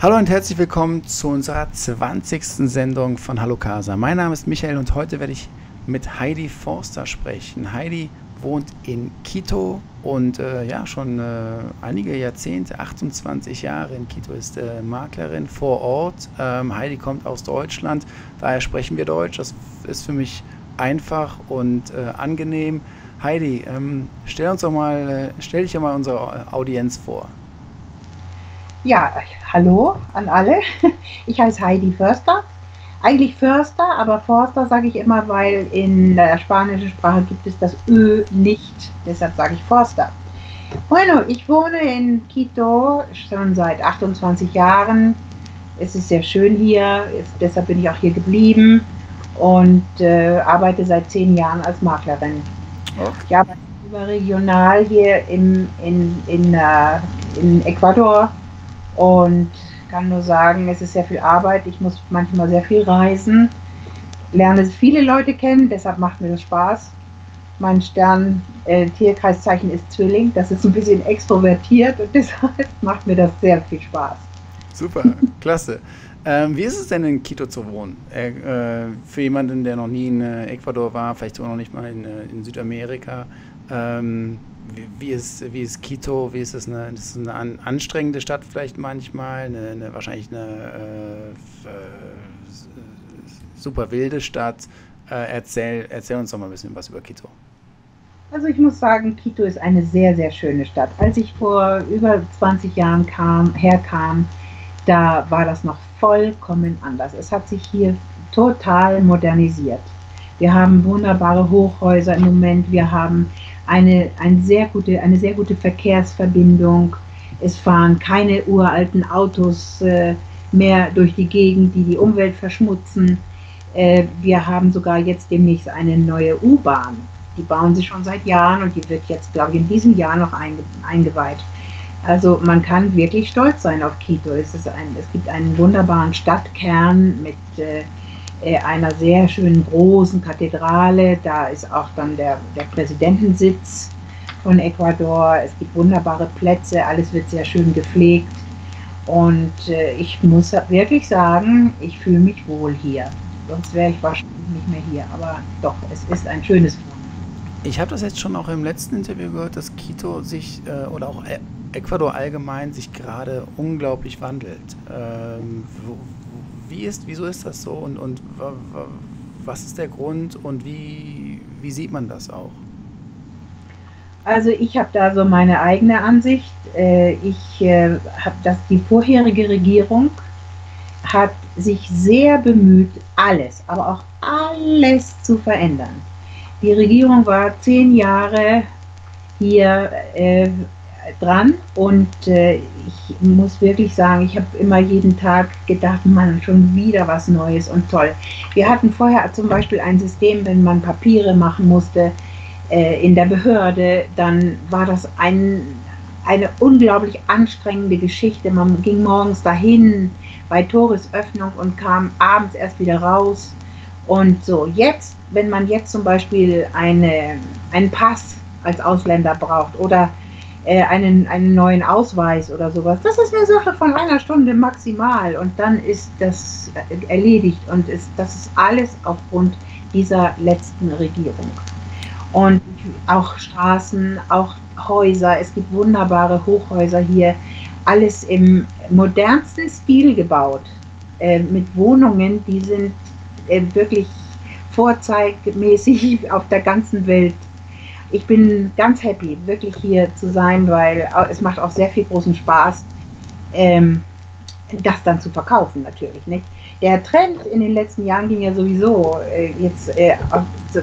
Hallo und herzlich willkommen zu unserer 20. Sendung von Hallo Casa. Mein Name ist Michael und heute werde ich mit Heidi Forster sprechen. Heidi wohnt in Quito und äh, ja, schon äh, einige Jahrzehnte, 28 Jahre in Quito, ist äh, Maklerin vor Ort. Ähm, Heidi kommt aus Deutschland, daher sprechen wir Deutsch. Das ist für mich einfach und äh, angenehm. Heidi, ähm, stell uns doch mal, äh, stell dich ja mal unsere Audienz vor. Ja, hallo an alle. Ich heiße Heidi Förster. Eigentlich Förster, aber Forster sage ich immer, weil in der spanischen Sprache gibt es das Ö nicht. Deshalb sage ich Forster. Bueno, ich wohne in Quito schon seit 28 Jahren. Es ist sehr schön hier, deshalb bin ich auch hier geblieben und äh, arbeite seit zehn Jahren als Maklerin. Ich arbeite überregional hier im, in, in, uh, in Ecuador und kann nur sagen, es ist sehr viel Arbeit. Ich muss manchmal sehr viel reisen, lerne viele Leute kennen, deshalb macht mir das Spaß. Mein Stern äh, Tierkreiszeichen ist Zwilling, das ist ein bisschen extrovertiert und deshalb macht mir das sehr viel Spaß. Super, klasse. Ähm, wie ist es denn in Quito zu wohnen? Äh, äh, für jemanden, der noch nie in äh, Ecuador war, vielleicht auch noch nicht mal in, äh, in Südamerika, ähm, wie, ist, wie ist Quito? Wie ist es eine, das eine an, anstrengende Stadt vielleicht manchmal? Eine, eine wahrscheinlich eine äh, äh super wilde Stadt. Äh, erzähl, erzähl uns doch mal ein bisschen was über Quito. Also ich muss sagen, Quito ist eine sehr, sehr schöne Stadt. Als ich vor über 20 Jahren kam, herkam, da war das noch vollkommen anders. Es hat sich hier total modernisiert. Wir haben wunderbare Hochhäuser im Moment. Wir haben eine, eine, sehr gute, eine sehr gute Verkehrsverbindung. Es fahren keine uralten Autos äh, mehr durch die Gegend, die die Umwelt verschmutzen. Äh, wir haben sogar jetzt demnächst eine neue U-Bahn. Die bauen sie schon seit Jahren und die wird jetzt, glaube ich, in diesem Jahr noch einge eingeweiht. Also man kann wirklich stolz sein auf Quito. Es, ein, es gibt einen wunderbaren Stadtkern mit äh, einer sehr schönen großen Kathedrale. Da ist auch dann der, der Präsidentensitz von Ecuador. Es gibt wunderbare Plätze, alles wird sehr schön gepflegt. Und äh, ich muss wirklich sagen, ich fühle mich wohl hier. Sonst wäre ich wahrscheinlich nicht mehr hier. Aber doch, es ist ein schönes Wohnen. Ich habe das jetzt schon auch im letzten Interview gehört, dass Quito sich äh, oder auch Ecuador allgemein sich gerade unglaublich wandelt. Ähm, wie ist, wieso ist das so und, und was ist der Grund und wie, wie sieht man das auch? Also ich habe da so meine eigene Ansicht. Äh, ich äh, habe das, die vorherige Regierung hat sich sehr bemüht, alles, aber auch alles zu verändern. Die Regierung war zehn Jahre hier äh, dran und äh, ich muss wirklich sagen, ich habe immer jeden Tag gedacht, man, schon wieder was Neues und toll. Wir hatten vorher zum Beispiel ein System, wenn man Papiere machen musste äh, in der Behörde, dann war das ein, eine unglaublich anstrengende Geschichte. Man ging morgens dahin bei Toresöffnung und kam abends erst wieder raus. Und so, jetzt, wenn man jetzt zum Beispiel eine, einen Pass als Ausländer braucht oder äh, einen, einen neuen Ausweis oder sowas. Das ist eine Sache von einer Stunde maximal und dann ist das erledigt und ist, das ist alles aufgrund dieser letzten Regierung. Und auch Straßen, auch Häuser, es gibt wunderbare Hochhäuser hier, alles im modernsten Stil gebaut, äh, mit Wohnungen, die sind äh, wirklich vorzeigmäßig auf der ganzen Welt ich bin ganz happy, wirklich hier zu sein, weil es macht auch sehr viel großen Spaß, ähm, das dann zu verkaufen natürlich. Nicht? Der Trend in den letzten Jahren ging ja sowieso äh, jetzt äh,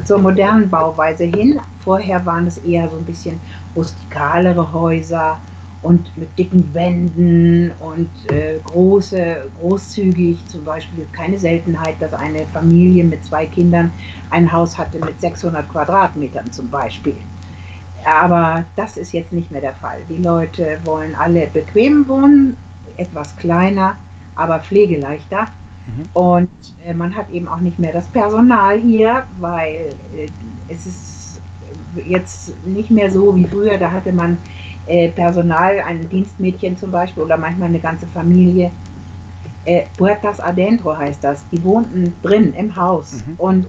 zur modernen Bauweise hin. Vorher waren es eher so ein bisschen rustikalere Häuser und mit dicken Wänden und äh, große, großzügig, zum Beispiel keine Seltenheit, dass eine Familie mit zwei Kindern ein Haus hatte mit 600 Quadratmetern zum Beispiel. Aber das ist jetzt nicht mehr der Fall. Die Leute wollen alle bequem wohnen, etwas kleiner, aber pflegeleichter. Mhm. Und äh, man hat eben auch nicht mehr das Personal hier, weil äh, es ist jetzt nicht mehr so wie früher, da hatte man äh, Personal, ein Dienstmädchen zum Beispiel oder manchmal eine ganze Familie. äh, Puertas Adentro heißt das. Die wohnten drin im Haus. Mhm. Und,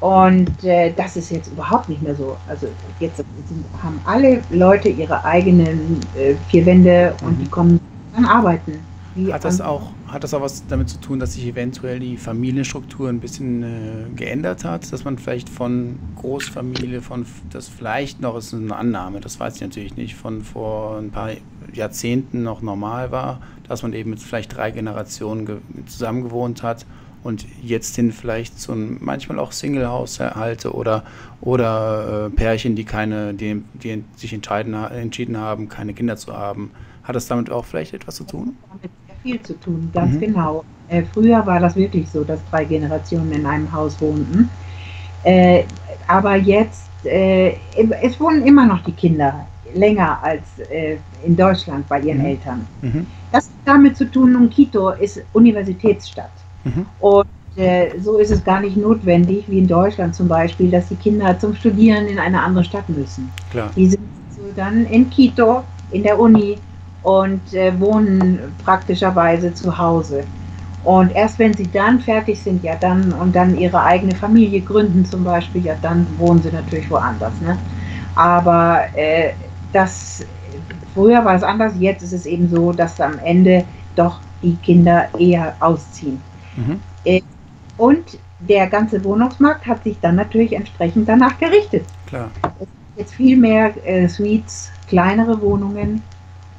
und äh, das ist jetzt überhaupt nicht mehr so. Also jetzt haben alle Leute ihre eigenen äh, vier Wände und mhm. die kommen dann arbeiten. Hat das, auch, hat das auch was damit zu tun, dass sich eventuell die Familienstruktur ein bisschen äh, geändert hat? Dass man vielleicht von Großfamilie, von das vielleicht noch ist eine Annahme, das weiß ich natürlich nicht, von vor ein paar Jahrzehnten noch normal war, dass man eben mit vielleicht drei Generationen zusammen gewohnt hat und jetzt hin vielleicht zu einem, manchmal auch Single-Haushalte oder, oder äh, Pärchen, die keine, die, die sich entscheiden, entschieden haben, keine Kinder zu haben. Hat das damit auch vielleicht etwas zu tun? Viel zu tun, ganz mhm. genau. Äh, früher war das wirklich so, dass drei Generationen in einem Haus wohnten. Äh, aber jetzt, äh, es wohnen immer noch die Kinder länger als äh, in Deutschland bei ihren mhm. Eltern. Mhm. Das hat damit zu tun, und Quito ist Universitätsstadt. Mhm. Und äh, so ist es gar nicht notwendig, wie in Deutschland zum Beispiel, dass die Kinder zum Studieren in eine andere Stadt müssen. Klar. Die sind so dann in Quito, in der Uni und äh, wohnen praktischerweise zu Hause. Und erst wenn sie dann fertig sind, ja dann und dann ihre eigene Familie gründen zum Beispiel, ja dann wohnen sie natürlich woanders. Ne? Aber äh, das früher war es anders, jetzt ist es eben so, dass am Ende doch die Kinder eher ausziehen. Mhm. Äh, und der ganze Wohnungsmarkt hat sich dann natürlich entsprechend danach gerichtet. Klar. Es gibt jetzt viel mehr äh, Suites, kleinere Wohnungen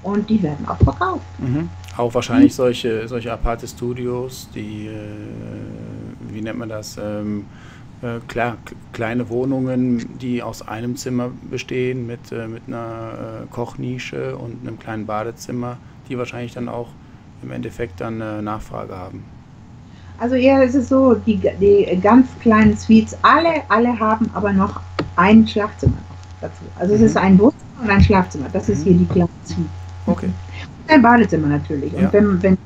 und die werden auch verkauft. Mhm. Auch wahrscheinlich mhm. solche, solche aparte Studios, die, äh, wie nennt man das? Ähm, äh, klar, kleine Wohnungen, die aus einem Zimmer bestehen mit, äh, mit einer äh, Kochnische und einem kleinen Badezimmer, die wahrscheinlich dann auch im Endeffekt dann äh, Nachfrage haben. Also eher ist es so, die, die ganz kleinen Suites, alle, alle haben aber noch ein Schlafzimmer dazu. Also mhm. es ist ein Wohnzimmer und ein Schlafzimmer. Das mhm. ist hier die kleine Suite. Okay. Und ein Badezimmer natürlich. Ja. Und wenn, wenn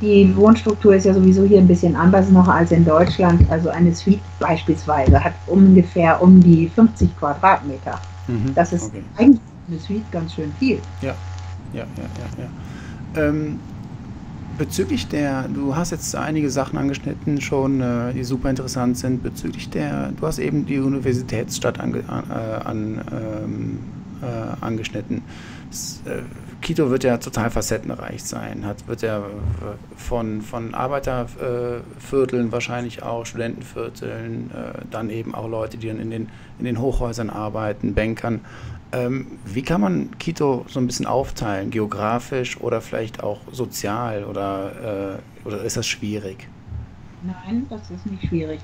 die Wohnstruktur ist ja sowieso hier ein bisschen anders noch als in Deutschland. Also eine Suite beispielsweise hat ungefähr um die 50 Quadratmeter. Mhm, das ist okay. eigentlich eine Suite ganz schön viel. Ja, ja, ja, ja. ja. Ähm, bezüglich der, du hast jetzt einige Sachen angeschnitten schon, äh, die super interessant sind. Bezüglich der, du hast eben die Universitätsstadt ange, äh, an, ähm, äh, angeschnitten. Das, äh, Quito wird ja total facettenreich sein, hat, wird ja von, von Arbeitervierteln wahrscheinlich auch, Studentenvierteln, äh, dann eben auch Leute, die dann in den, in den Hochhäusern arbeiten, Bankern. Ähm, wie kann man Quito so ein bisschen aufteilen, geografisch oder vielleicht auch sozial oder, äh, oder ist das schwierig? Nein, das ist nicht schwierig.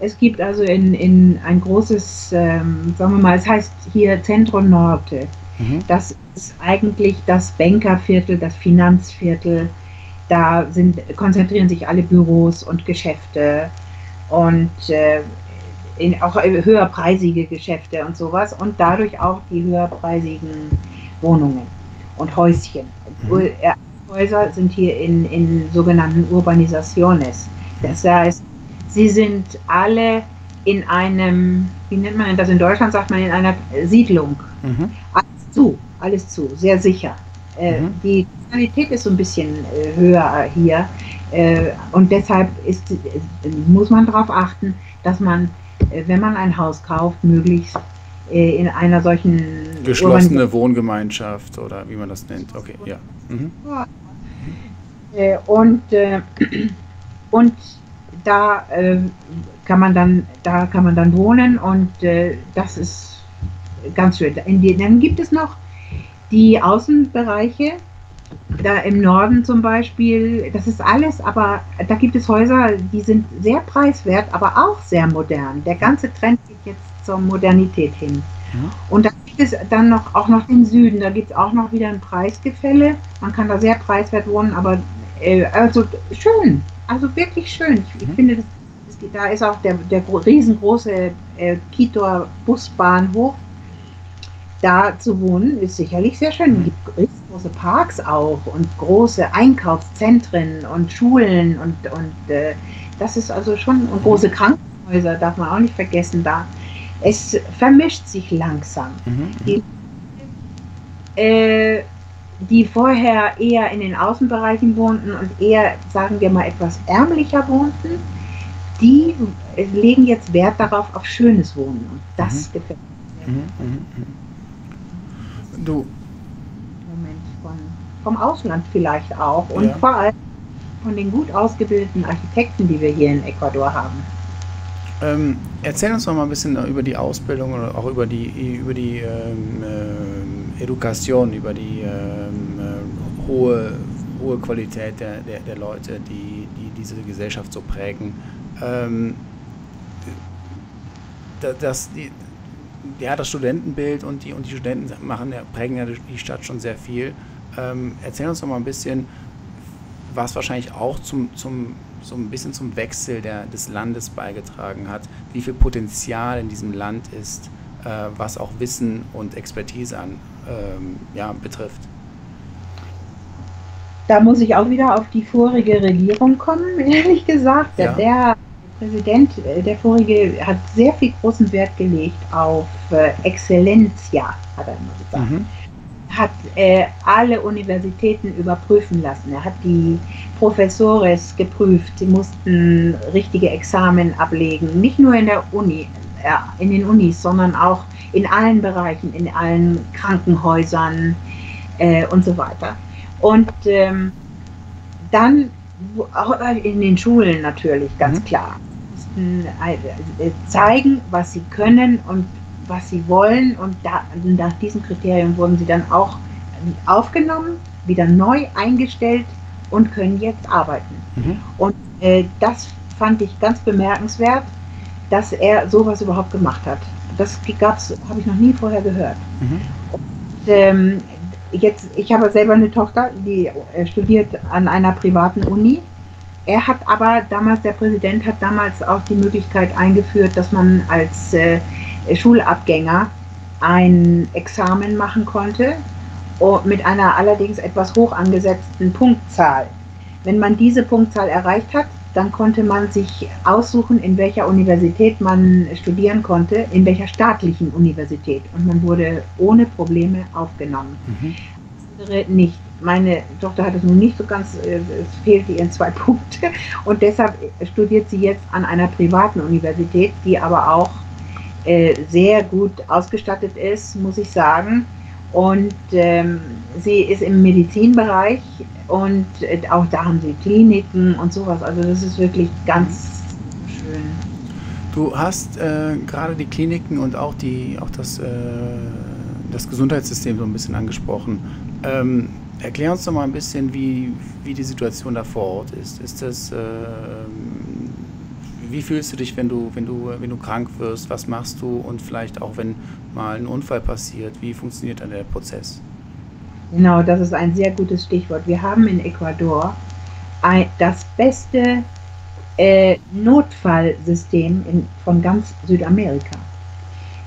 Es gibt also in, in ein großes, ähm, sagen wir mal, es heißt hier Centro Norte. Mhm. Das ist eigentlich das Bankerviertel, das Finanzviertel. Da sind, konzentrieren sich alle Büros und Geschäfte und äh, in, auch höherpreisige Geschäfte und sowas und dadurch auch die höherpreisigen Wohnungen und Häuschen. Mhm. Äh, Häuser sind hier in, in sogenannten Urbanisaciones. Das heißt, sie sind alle in einem, wie nennt man das in Deutschland, sagt man in einer Siedlung. Mhm zu, alles zu, sehr sicher. Äh, mhm. Die Qualität ist so ein bisschen äh, höher hier äh, und deshalb ist, muss man darauf achten, dass man, wenn man ein Haus kauft, möglichst in einer solchen geschlossene Wohngemeinschaft oder wie man das nennt. Okay, ja. Mhm. und und da kann man dann da kann man dann wohnen und das ist ganz schön. Die, dann gibt es noch die Außenbereiche, da im Norden zum Beispiel, das ist alles, aber da gibt es Häuser, die sind sehr preiswert, aber auch sehr modern. Der ganze Trend geht jetzt zur Modernität hin. Ja. Und da gibt es dann noch auch noch den Süden, da gibt es auch noch wieder ein Preisgefälle. Man kann da sehr preiswert wohnen, aber äh, also schön, also wirklich schön. Ich, ich mhm. finde, das, das, da ist auch der, der riesengroße äh, Kitor Busbahnhof da zu wohnen ist sicherlich sehr schön. Es gibt große Parks auch und große Einkaufszentren und Schulen und, und äh, das ist also schon, und große Krankenhäuser darf man auch nicht vergessen da. Es vermischt sich langsam. Mhm. Die, äh, die vorher eher in den Außenbereichen wohnten und eher, sagen wir mal, etwas ärmlicher wohnten, die legen jetzt Wert darauf, auf schönes Wohnen. Und das mhm. gefällt mir. Mhm, mhm, mhm. Du. Moment, von, vom Ausland vielleicht auch und ja. vor allem von den gut ausgebildeten Architekten, die wir hier in Ecuador haben. Ähm, erzähl uns noch mal ein bisschen über die Ausbildung oder auch über die, über die ähm, äh, Education, über die ähm, äh, hohe, hohe Qualität der, der, der Leute, die, die diese Gesellschaft so prägen. Ähm, das, die, ja, das Studentenbild und die, und die Studenten machen, prägen ja die Stadt schon sehr viel. Ähm, erzähl uns noch mal ein bisschen, was wahrscheinlich auch zum, zum so ein bisschen zum Wechsel der, des Landes beigetragen hat, wie viel Potenzial in diesem Land ist, äh, was auch Wissen und Expertise an, ähm, ja, betrifft. Da muss ich auch wieder auf die vorige Regierung kommen, ehrlich gesagt. Ja. Der Präsident, äh, der vorige, hat sehr viel großen Wert gelegt auf äh, Exzellencia, hat er immer gesagt. Mhm hat äh, alle Universitäten überprüfen lassen. Er hat die Professores geprüft. Sie mussten richtige Examen ablegen, nicht nur in der Uni, äh, in den Unis, sondern auch in allen Bereichen, in allen Krankenhäusern äh, und so weiter. Und ähm, dann auch in den Schulen natürlich, ganz mhm. klar. Mussten äh, zeigen, was sie können und was sie wollen und da, nach diesem Kriterium wurden sie dann auch aufgenommen, wieder neu eingestellt und können jetzt arbeiten. Mhm. Und äh, das fand ich ganz bemerkenswert, dass er sowas überhaupt gemacht hat. Das habe ich noch nie vorher gehört. Mhm. Und, ähm, jetzt, ich habe selber eine Tochter, die äh, studiert an einer privaten Uni. Er hat aber damals, der Präsident hat damals auch die Möglichkeit eingeführt, dass man als äh, Schulabgänger ein Examen machen konnte mit einer allerdings etwas hoch angesetzten Punktzahl. Wenn man diese Punktzahl erreicht hat, dann konnte man sich aussuchen, in welcher Universität man studieren konnte, in welcher staatlichen Universität. Und man wurde ohne Probleme aufgenommen. Mhm. Andere nicht. Meine Tochter hat es nun nicht so ganz, äh, es fehlte ihr zwei Punkte. Und deshalb studiert sie jetzt an einer privaten Universität, die aber auch äh, sehr gut ausgestattet ist, muss ich sagen. Und ähm, sie ist im Medizinbereich und äh, auch da haben sie Kliniken und sowas. Also das ist wirklich ganz schön. Du hast äh, gerade die Kliniken und auch, die, auch das, äh, das Gesundheitssystem so ein bisschen angesprochen. Ähm, erklär uns doch mal ein bisschen, wie, wie die Situation da vor Ort ist. Ist das ähm, wie fühlst du dich, wenn du, wenn du, wenn du krank wirst? Was machst du? Und vielleicht auch, wenn mal ein Unfall passiert, wie funktioniert dann der Prozess? Genau, das ist ein sehr gutes Stichwort. Wir haben in Ecuador ein, das beste äh, Notfallsystem in, von ganz Südamerika.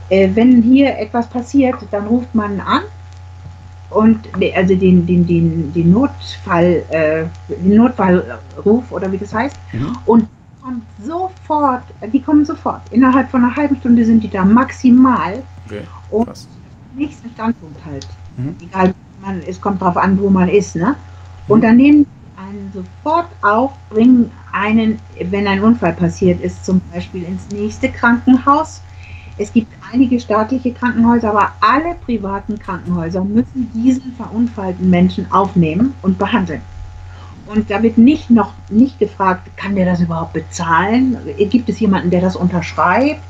Äh, wenn hier etwas passiert, dann ruft man an und also den, den, den, den Notfall, äh, den Notfallruf oder wie das heißt, mhm. und kommt sofort, die kommen sofort. Innerhalb von einer halben Stunde sind die da maximal. Okay, und krass. nächsten Standpunkt halt. Mhm. Egal, man, es kommt darauf an, wo man ist. Ne? Und mhm. dann nehmen einen sofort auf, bringen einen, wenn ein Unfall passiert ist, zum Beispiel ins nächste Krankenhaus. Es gibt einige staatliche Krankenhäuser, aber alle privaten Krankenhäuser müssen diesen verunfallten Menschen aufnehmen und behandeln. Und da wird nicht noch nicht gefragt, kann der das überhaupt bezahlen? Gibt es jemanden, der das unterschreibt?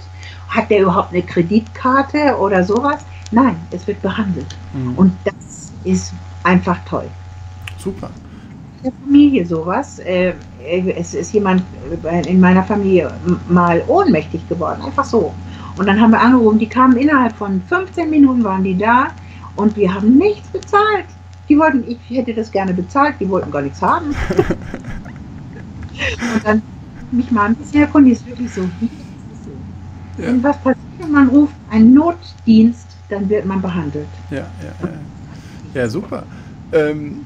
Hat der überhaupt eine Kreditkarte oder sowas? Nein, es wird behandelt. Mhm. Und das ist einfach toll. Super. In der Familie sowas. Äh, es ist jemand in meiner Familie mal ohnmächtig geworden, einfach so. Und dann haben wir angerufen, die kamen innerhalb von 15 Minuten, waren die da und wir haben nichts bezahlt. Die wollten, ich hätte das gerne bezahlt, die wollten gar nichts haben. und dann mich mal ein bisschen erkundigt, ist wirklich so, wie ist so? Ja. Wenn was passiert und man ruft einen Notdienst, dann wird man behandelt. Ja, ja, ja. ja super. Ähm,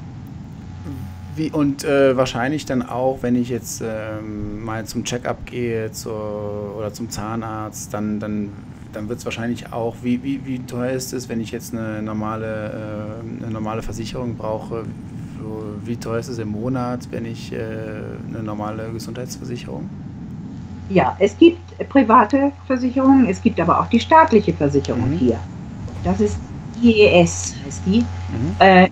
wie, und äh, wahrscheinlich dann auch, wenn ich jetzt ähm, mal zum Checkup gehe zur, oder zum Zahnarzt, dann, dann dann wird es wahrscheinlich auch, wie, wie, wie teuer ist es, wenn ich jetzt eine normale, äh, eine normale Versicherung brauche? Wie teuer ist es im Monat, wenn ich äh, eine normale Gesundheitsversicherung? Ja, es gibt private Versicherungen, es gibt aber auch die staatliche Versicherung mhm. hier. Das ist IES, heißt die. Mhm. Äh,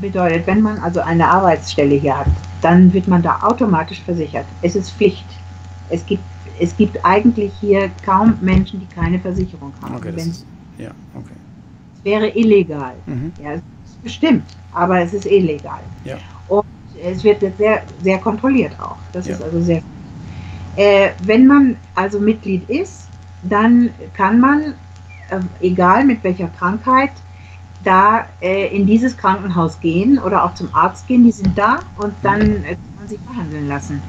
bedeutet, wenn man also eine Arbeitsstelle hier hat, dann wird man da automatisch versichert. Es ist Pflicht. Es gibt, es gibt eigentlich hier kaum Menschen, die keine Versicherung haben. Okay, das ist, ja, okay. Es wäre illegal. Mhm. Ja, bestimmt, aber es ist illegal. Ja. Und es wird sehr, sehr kontrolliert auch. Das ja. ist also sehr. Äh, wenn man also Mitglied ist, dann kann man, äh, egal mit welcher Krankheit, da äh, in dieses Krankenhaus gehen oder auch zum Arzt gehen, die sind da und dann äh, kann man sich behandeln lassen.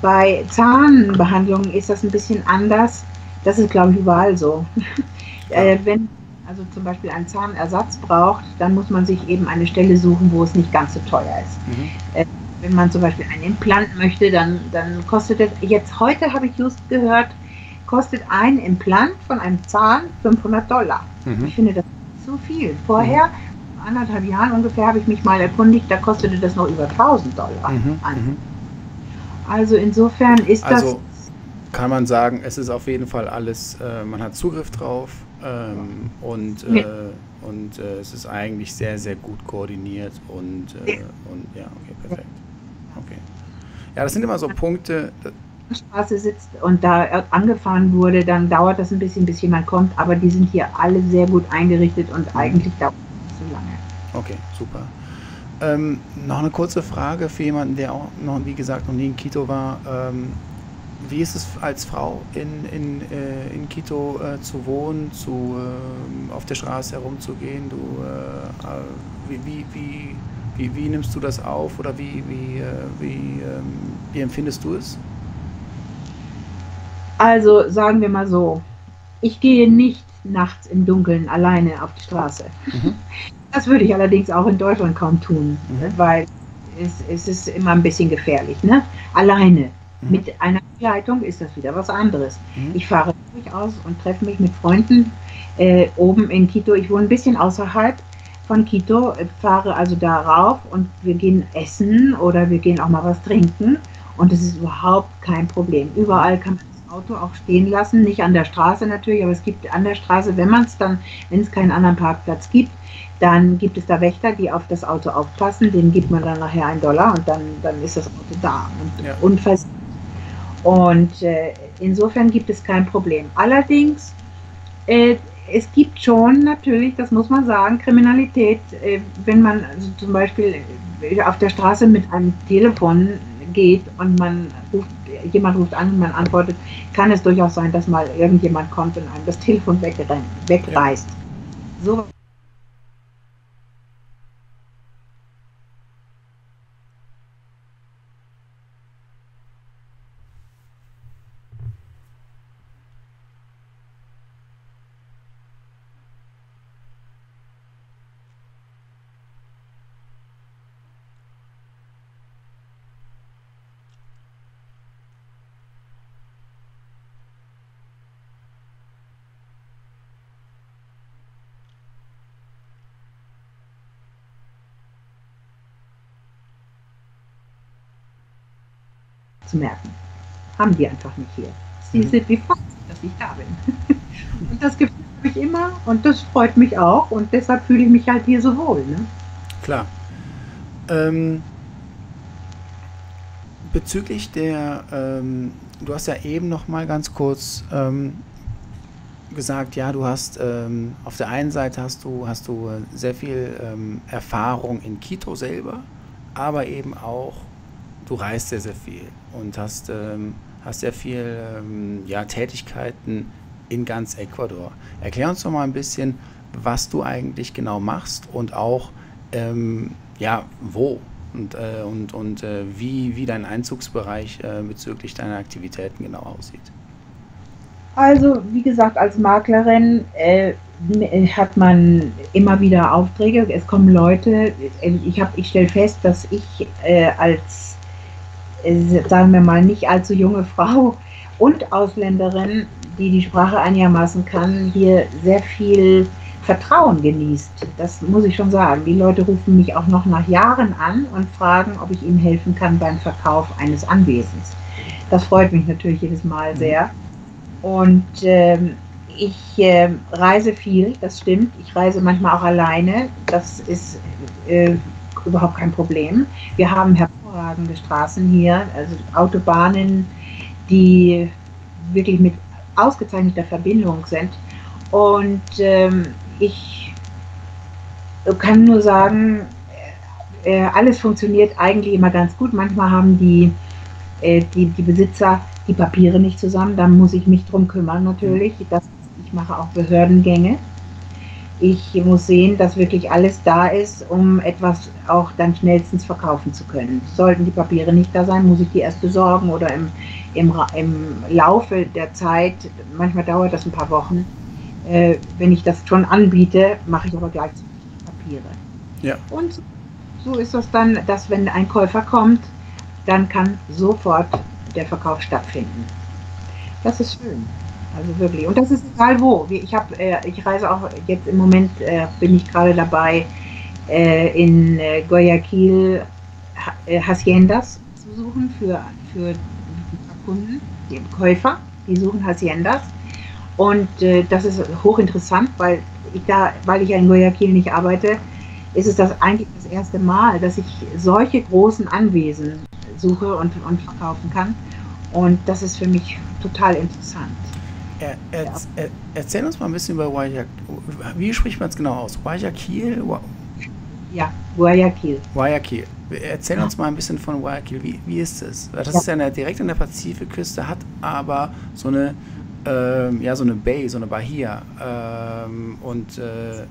Bei Zahnbehandlungen ist das ein bisschen anders. Das ist, glaube ich, überall so. äh, wenn also zum Beispiel ein Zahnersatz braucht, dann muss man sich eben eine Stelle suchen, wo es nicht ganz so teuer ist. Mhm. Äh, wenn man zum Beispiel ein Implant möchte, dann, dann kostet es, jetzt heute habe ich just gehört, kostet ein Implant von einem Zahn 500 Dollar. Mhm. Ich finde das so viel. Vorher, mhm. anderthalb Jahren ungefähr, habe ich mich mal erkundigt, da kostete das noch über 1000 Dollar. Mhm. mhm. Also insofern ist also das. Kann man sagen, es ist auf jeden Fall alles, äh, man hat Zugriff drauf ähm, und, äh, und äh, es ist eigentlich sehr, sehr gut koordiniert und, äh, und ja, okay, perfekt. Okay. Ja, das sind immer so Punkte. Straße sitzt und da angefahren wurde, dann dauert das ein bisschen, bis jemand kommt, aber die sind hier alle sehr gut eingerichtet und eigentlich dauert es nicht so lange. Okay, super. Ähm, noch eine kurze Frage für jemanden, der auch noch, wie gesagt, noch nie in Quito war. Ähm, wie ist es als Frau in, in, äh, in Quito äh, zu wohnen, zu, äh, auf der Straße herumzugehen? Du, äh, äh, wie, wie, wie, wie, wie, nimmst du das auf oder wie, wie, äh, wie, ähm, wie empfindest du es? Also sagen wir mal so, ich gehe nicht nachts im Dunkeln alleine auf die Straße. Mhm. Das würde ich allerdings auch in Deutschland kaum tun, mhm. weil es, es, ist immer ein bisschen gefährlich. Ne? Alleine. Mhm. Mit einer Begleitung ist das wieder was anderes. Mhm. Ich fahre durchaus und treffe mich mit Freunden äh, oben in Quito. Ich wohne ein bisschen außerhalb von Quito, äh, fahre also da rauf und wir gehen essen oder wir gehen auch mal was trinken. Und es ist überhaupt kein Problem. Überall kann man Auto auch stehen lassen, nicht an der Straße natürlich, aber es gibt an der Straße, wenn man es dann, wenn es keinen anderen Parkplatz gibt, dann gibt es da Wächter, die auf das Auto aufpassen, denen gibt man dann nachher einen Dollar und dann, dann ist das Auto da und ja. unversehrt. Und äh, insofern gibt es kein Problem. Allerdings, äh, es gibt schon natürlich, das muss man sagen, Kriminalität, äh, wenn man also zum Beispiel auf der Straße mit einem Telefon geht und man ruft, jemand ruft an und man antwortet, kann es durchaus sein, dass mal irgendjemand kommt und einem das Telefon wegreißt. Ja. So merken. Haben die einfach nicht hier. Sie mhm. sind wie fast, dass ich da bin. und das Gefühl habe ich immer und das freut mich auch und deshalb fühle ich mich halt hier so wohl. Ne? Klar. Ähm, bezüglich der, ähm, du hast ja eben noch mal ganz kurz ähm, gesagt, ja, du hast ähm, auf der einen Seite hast du, hast du sehr viel ähm, Erfahrung in Quito selber, aber eben auch du reist sehr, sehr viel und hast, ähm, hast sehr viel ähm, ja, Tätigkeiten in ganz Ecuador. Erklär uns doch mal ein bisschen, was du eigentlich genau machst und auch ähm, ja, wo und, äh, und, und äh, wie, wie dein Einzugsbereich äh, bezüglich deiner Aktivitäten genau aussieht. Also, wie gesagt, als Maklerin äh, hat man immer wieder Aufträge. Es kommen Leute. Ich, ich stelle fest, dass ich äh, als sagen wir mal, nicht allzu junge Frau und Ausländerin die die Sprache einigermaßen kann, hier sehr viel Vertrauen genießt. Das muss ich schon sagen. Die Leute rufen mich auch noch nach Jahren an und fragen, ob ich ihnen helfen kann beim Verkauf eines Anwesens. Das freut mich natürlich jedes Mal mhm. sehr. Und ähm, ich äh, reise viel, das stimmt. Ich reise manchmal auch alleine. Das ist äh, überhaupt kein Problem. Wir haben hervorragende Straßen hier, also Autobahnen, die wirklich mit ausgezeichneter Verbindung sind. Und ähm, ich kann nur sagen, äh, alles funktioniert eigentlich immer ganz gut. Manchmal haben die, äh, die, die Besitzer die Papiere nicht zusammen, da muss ich mich drum kümmern natürlich. Das, ich mache auch Behördengänge. Ich muss sehen, dass wirklich alles da ist, um etwas auch dann schnellstens verkaufen zu können. Sollten die Papiere nicht da sein, muss ich die erst besorgen oder im, im, im Laufe der Zeit, manchmal dauert das ein paar Wochen, äh, wenn ich das schon anbiete, mache ich aber gleichzeitig Papiere. Ja. Und so ist das dann, dass wenn ein Käufer kommt, dann kann sofort der Verkauf stattfinden. Das ist schön. Also wirklich. Und das ist egal wo. Ich, hab, äh, ich reise auch jetzt im Moment, äh, bin ich gerade dabei, äh, in Guayaquil Haciendas zu suchen für, für Kunden, die Käufer, die suchen Haciendas. Und das ist hochinteressant, weil ich da, weil ich ja in Guayaquil nicht arbeite, ist es das eigentlich das erste Mal, dass ich solche großen Anwesen suche und, und verkaufen kann. Und das ist für mich total interessant. Er, er, ja. er, erzähl uns mal ein bisschen über Guayaquil. Wie spricht man es genau aus? Guayaquil? Ja, Guayaquil. Guayaquil. Erzähl ja. uns mal ein bisschen von Guayaquil. Wie, wie ist es? Das ja. ist ja eine, direkt an der Pazifikküste, hat aber so eine, ähm, ja, so eine Bay, so eine Bahia. Ähm, und äh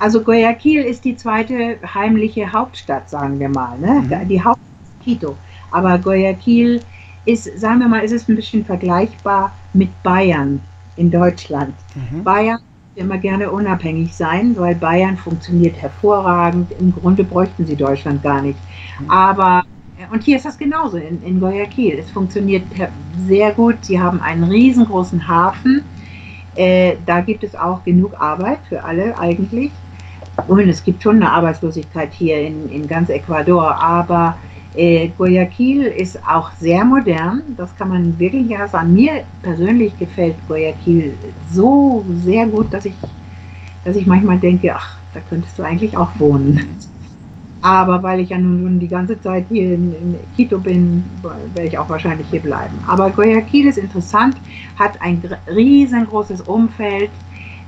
also Guayaquil ist die zweite heimliche Hauptstadt, sagen wir mal. Ne? Mhm. Die Hauptstadt ist Quito. Aber Guayaquil ist, sagen wir mal, ist es ein bisschen vergleichbar mit Bayern in Deutschland. Mhm. Bayern immer gerne unabhängig sein, weil Bayern funktioniert hervorragend. Im Grunde bräuchten sie Deutschland gar nicht. Mhm. Aber, und hier ist das genauso in, in Guayaquil. Es funktioniert sehr gut. Sie haben einen riesengroßen Hafen. Äh, da gibt es auch genug Arbeit für alle eigentlich. Und es gibt schon eine Arbeitslosigkeit hier in, in ganz Ecuador, aber äh, Guayaquil ist auch sehr modern, das kann man wirklich ja sagen. Mir persönlich gefällt Guayaquil so sehr gut, dass ich, dass ich manchmal denke, ach, da könntest du eigentlich auch wohnen. Aber weil ich ja nun, die ganze Zeit hier in, in Quito bin, werde ich auch wahrscheinlich hier bleiben. Aber Guayaquil ist interessant, hat ein riesengroßes Umfeld,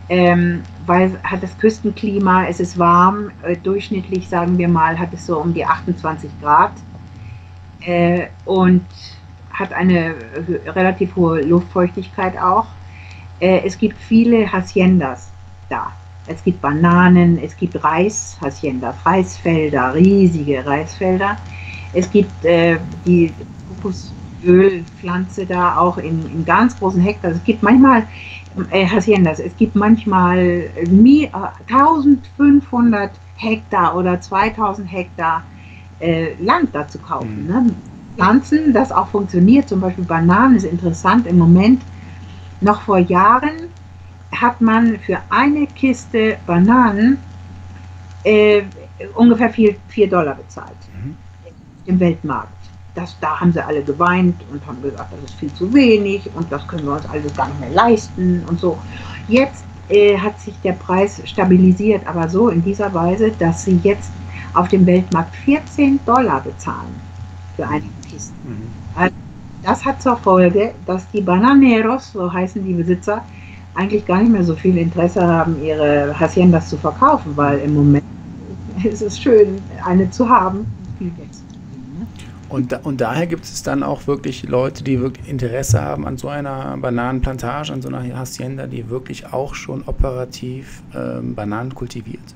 ähm, weil hat das Küstenklima, es ist warm, äh, durchschnittlich sagen wir mal, hat es so um die 28 Grad äh, und hat eine relativ hohe Luftfeuchtigkeit auch. Äh, es gibt viele Haciendas da. Es gibt Bananen, es gibt Reis, Haciendas, Reisfelder, riesige Reisfelder. Es gibt äh, die Kokosölpflanze da auch in, in ganz großen Hektar. Es gibt manchmal äh, Haciendas, es gibt manchmal 1500 äh, Hektar oder 2000 Hektar äh, Land dazu kaufen. Mhm. Ne? Pflanzen, das auch funktioniert, zum Beispiel Bananen ist interessant im Moment. Noch vor Jahren hat man für eine Kiste Bananen äh, ungefähr 4, 4 Dollar bezahlt mhm. im Weltmarkt. Das, da haben sie alle geweint und haben gesagt, das ist viel zu wenig und das können wir uns alles gar nicht mehr leisten und so. Jetzt äh, hat sich der Preis stabilisiert, aber so in dieser Weise, dass sie jetzt auf dem Weltmarkt 14 Dollar bezahlen für eine Kiste. Mhm. Also das hat zur Folge, dass die Bananeros, so heißen die Besitzer, eigentlich gar nicht mehr so viel Interesse haben, ihre Haciendas zu verkaufen, weil im Moment ist es schön, eine zu haben, viel Geld zu ne? und, da, und daher gibt es dann auch wirklich Leute, die wirklich Interesse haben an so einer Bananenplantage, an so einer Hacienda, die wirklich auch schon operativ ähm, Bananen kultiviert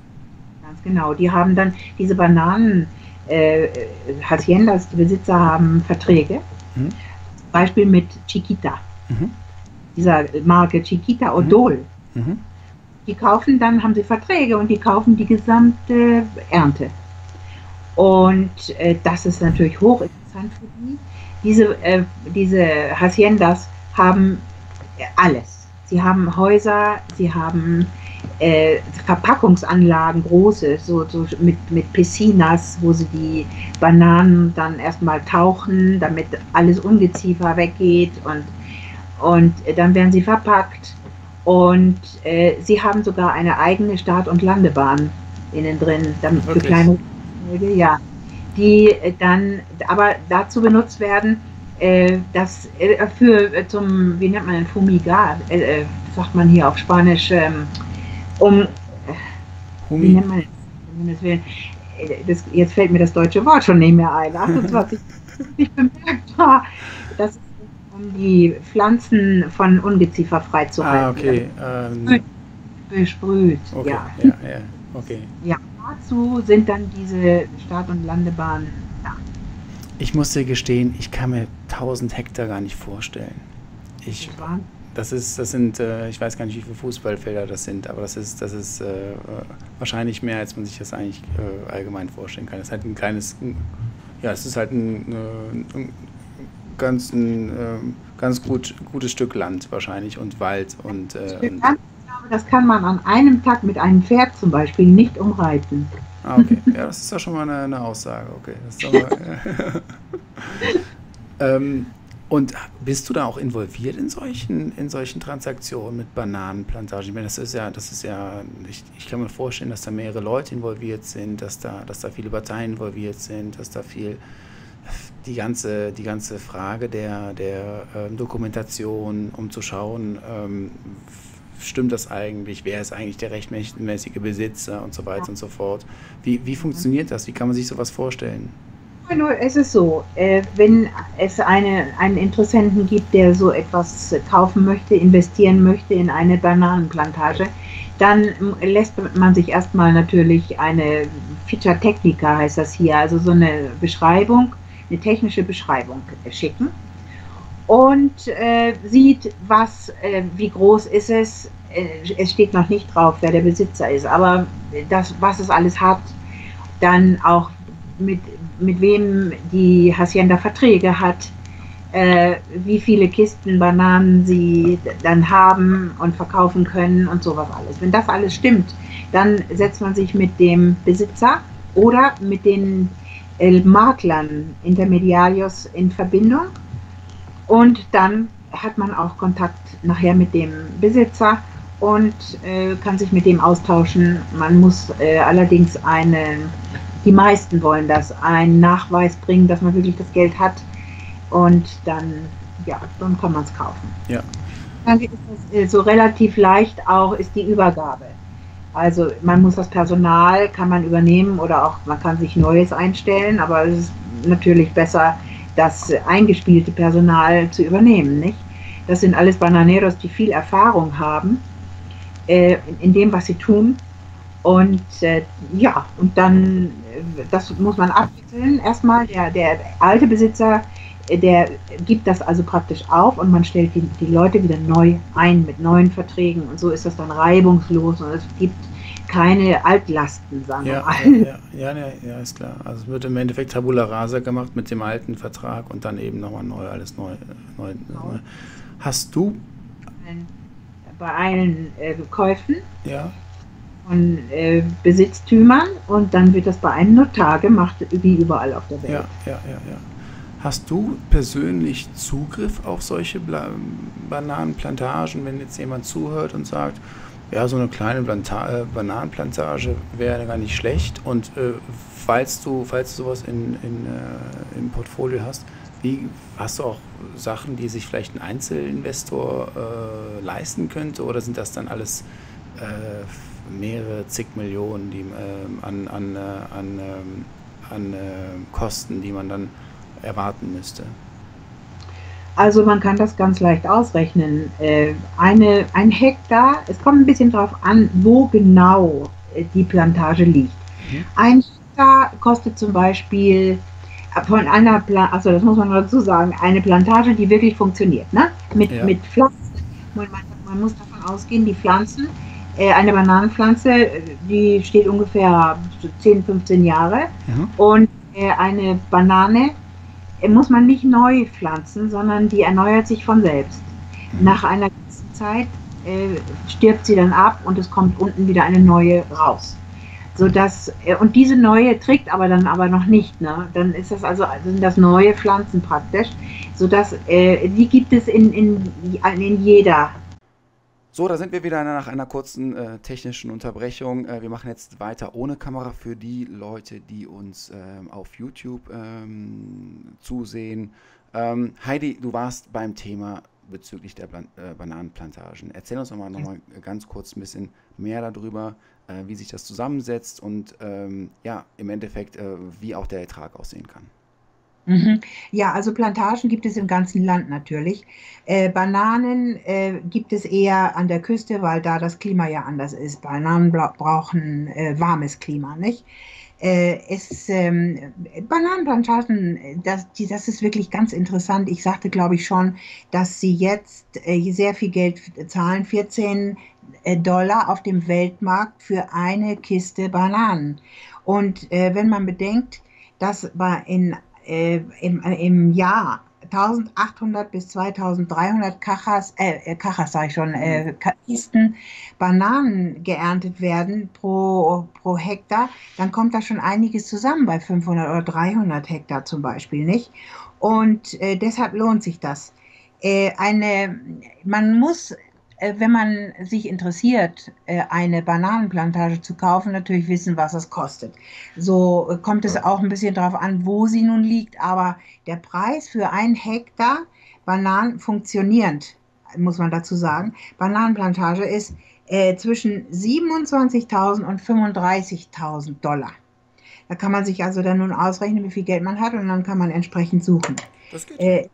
genau. Die haben dann diese Bananen, äh, Haciendas, die Besitzer haben Verträge. Mhm. Beispiel mit Chiquita. Mhm. Dieser Marke Chiquita mhm. Odol. Mhm. Die kaufen dann, haben sie Verträge und die kaufen die gesamte Ernte. Und äh, das ist natürlich hochinteressant für die. Diese, äh, diese Haciendas haben alles. Sie haben Häuser, sie haben äh, Verpackungsanlagen, große, so, so mit, mit Piscinas, wo sie die Bananen dann erstmal tauchen, damit alles Ungeziefer weggeht und, und dann werden sie verpackt. Und äh, sie haben sogar eine eigene Start- und Landebahn innen drin, damit für kleine ja, die äh, dann aber dazu benutzt werden, äh, das äh, für äh, zum, wie nennt man den Fumigar, äh, äh, sagt man hier auf Spanisch, ähm, um, Humi. wie nennt man das? Jetzt fällt mir das deutsche Wort schon nicht mehr ein. 28, ich bemerkt war, das ist, um die Pflanzen von Ungeziefer freizuhalten. Ah, okay. Ähm, besprüht, okay. ja. ja, ja. Okay. Ja, dazu sind dann diese Start- und Landebahnen da. Ich muss dir gestehen, ich kann mir 1000 Hektar gar nicht vorstellen. Ich, das ist, das sind, äh, ich weiß gar nicht, wie viele Fußballfelder das sind, aber das ist, das ist äh, wahrscheinlich mehr, als man sich das eigentlich äh, allgemein vorstellen kann. Es ist halt ein kleines, ja, es ist halt ein, äh, ein ganz, ein, ähm, ganz gut, gutes Stück Land wahrscheinlich und Wald und, äh, und das kann man an einem Tag mit einem Pferd zum Beispiel nicht umreiten. Ah, okay. Ja, das ist ja schon mal eine, eine Aussage. Okay. Aber, ähm, und bist du da auch involviert in solchen, in solchen Transaktionen mit Bananenplantagen? Ich meine, das ist ja, das ist ja, ich, ich kann mir vorstellen, dass da mehrere Leute involviert sind, dass da, dass da viele Parteien involviert sind, dass da viel die ganze, die ganze Frage der, der ähm, Dokumentation, um zu schauen, ähm, stimmt das eigentlich, wer ist eigentlich der rechtmäßige Besitzer und so weiter und so fort. Wie, wie funktioniert das? Wie kann man sich sowas vorstellen? Es ist so, äh, wenn es eine, einen Interessenten gibt, der so etwas kaufen möchte, investieren möchte in eine Bananenplantage, dann lässt man sich erstmal natürlich eine Feature Technica, heißt das hier, also so eine Beschreibung, eine technische Beschreibung schicken und äh, sieht, was, äh, wie groß ist es. Äh, es steht noch nicht drauf, wer der Besitzer ist, aber das, was es alles hat, dann auch mit, mit wem die Hacienda Verträge hat, äh, wie viele Kisten Bananen sie dann haben und verkaufen können und sowas alles. Wenn das alles stimmt, dann setzt man sich mit dem Besitzer oder mit den äh, Maklern, Intermediarios in Verbindung und dann hat man auch Kontakt nachher mit dem Besitzer und äh, kann sich mit dem austauschen. Man muss äh, allerdings einen, die meisten wollen das, einen Nachweis bringen, dass man wirklich das Geld hat und dann, ja, dann kann man es kaufen. Ja. Dann ist es äh, so relativ leicht auch, ist die Übergabe. Also man muss das Personal, kann man übernehmen oder auch man kann sich Neues einstellen, aber es ist natürlich besser, das eingespielte Personal zu übernehmen. Nicht? Das sind alles Bananeros, die viel Erfahrung haben äh, in dem, was sie tun. Und äh, ja, und dann, äh, das muss man abwickeln. Erstmal, der, der alte Besitzer, äh, der gibt das also praktisch auf und man stellt die, die Leute wieder neu ein mit neuen Verträgen. Und so ist das dann reibungslos und es gibt keine Altlasten, sagen ja, wir mal. Ja, ja, ja, ja, ist klar. Also es wird im Endeffekt Tabula Rasa gemacht mit dem alten Vertrag und dann eben nochmal neu, alles neu. neu, neu. Hast du bei allen äh, Käufen ja. Von äh, Besitztümern und dann wird das bei einem Notar gemacht, wie überall auf der Welt. Ja, ja, ja, ja. Hast du persönlich Zugriff auf solche Bla Bananenplantagen, wenn jetzt jemand zuhört und sagt, ja, so eine kleine Planta äh, Bananenplantage wäre gar nicht schlecht. Und äh, falls du, falls du sowas in, in, äh, im Portfolio hast, wie hast du auch Sachen, die sich vielleicht ein Einzelinvestor äh, leisten könnte? Oder sind das dann alles äh, mehrere zig Millionen die, ähm, an, an, äh, an, ähm, an Kosten, die man dann erwarten müsste? Also man kann das ganz leicht ausrechnen. Äh, eine, ein Hektar, es kommt ein bisschen darauf an, wo genau äh, die Plantage liegt. Mhm. Ein Hektar kostet zum Beispiel von einer, Pla also das muss man dazu sagen, eine Plantage, die wirklich funktioniert, ne? mit, ja. mit Pflanzen. Man, man, muss davon ausgehen, die Pflanzen, äh, eine Bananenpflanze, die steht ungefähr 10, 15 Jahre mhm. und eine Banane muss man nicht neu pflanzen, sondern die erneuert sich von selbst. Nach einer gewissen Zeit äh, stirbt sie dann ab und es kommt unten wieder eine neue raus. So dass, äh, und diese neue trägt aber dann aber noch nicht. Ne? Dann ist das also sind das neue Pflanzen praktisch, sodass äh, die gibt es in, in, in jeder so, da sind wir wieder nach einer kurzen äh, technischen Unterbrechung. Äh, wir machen jetzt weiter ohne Kamera für die Leute, die uns äh, auf YouTube ähm, zusehen. Ähm, Heidi, du warst beim Thema bezüglich der Plan äh, Bananenplantagen. Erzähl uns nochmal noch mal ganz kurz ein bisschen mehr darüber, äh, wie sich das zusammensetzt und ähm, ja, im Endeffekt, äh, wie auch der Ertrag aussehen kann. Mhm. Ja, also Plantagen gibt es im ganzen Land natürlich. Äh, Bananen äh, gibt es eher an der Küste, weil da das Klima ja anders ist. Bananen brauchen äh, warmes Klima, nicht? Äh, es, ähm, Bananenplantagen, das, die, das ist wirklich ganz interessant. Ich sagte, glaube ich, schon, dass sie jetzt äh, sehr viel Geld zahlen, 14 äh, Dollar auf dem Weltmarkt für eine Kiste Bananen. Und wenn man bedenkt, dass in äh, im, äh, im Jahr 1800 bis 2300 Kachas, äh, äh Kachas sage ich schon, äh, mhm. Kisten Bananen geerntet werden pro, pro Hektar, dann kommt da schon einiges zusammen bei 500 oder 300 Hektar zum Beispiel, nicht? Und äh, deshalb lohnt sich das. Äh, eine, man muss wenn man sich interessiert, äh, eine Bananenplantage zu kaufen, natürlich wissen, was es kostet. So äh, kommt es auch ein bisschen darauf an, wo sie nun liegt, aber der Preis für ein Hektar Bananen funktionierend, muss man dazu sagen, Bananenplantage ist äh, zwischen 27.000 und 35.000 Dollar. Da kann man sich also dann nun ausrechnen, wie viel Geld man hat und dann kann man entsprechend suchen. Das geht. Äh,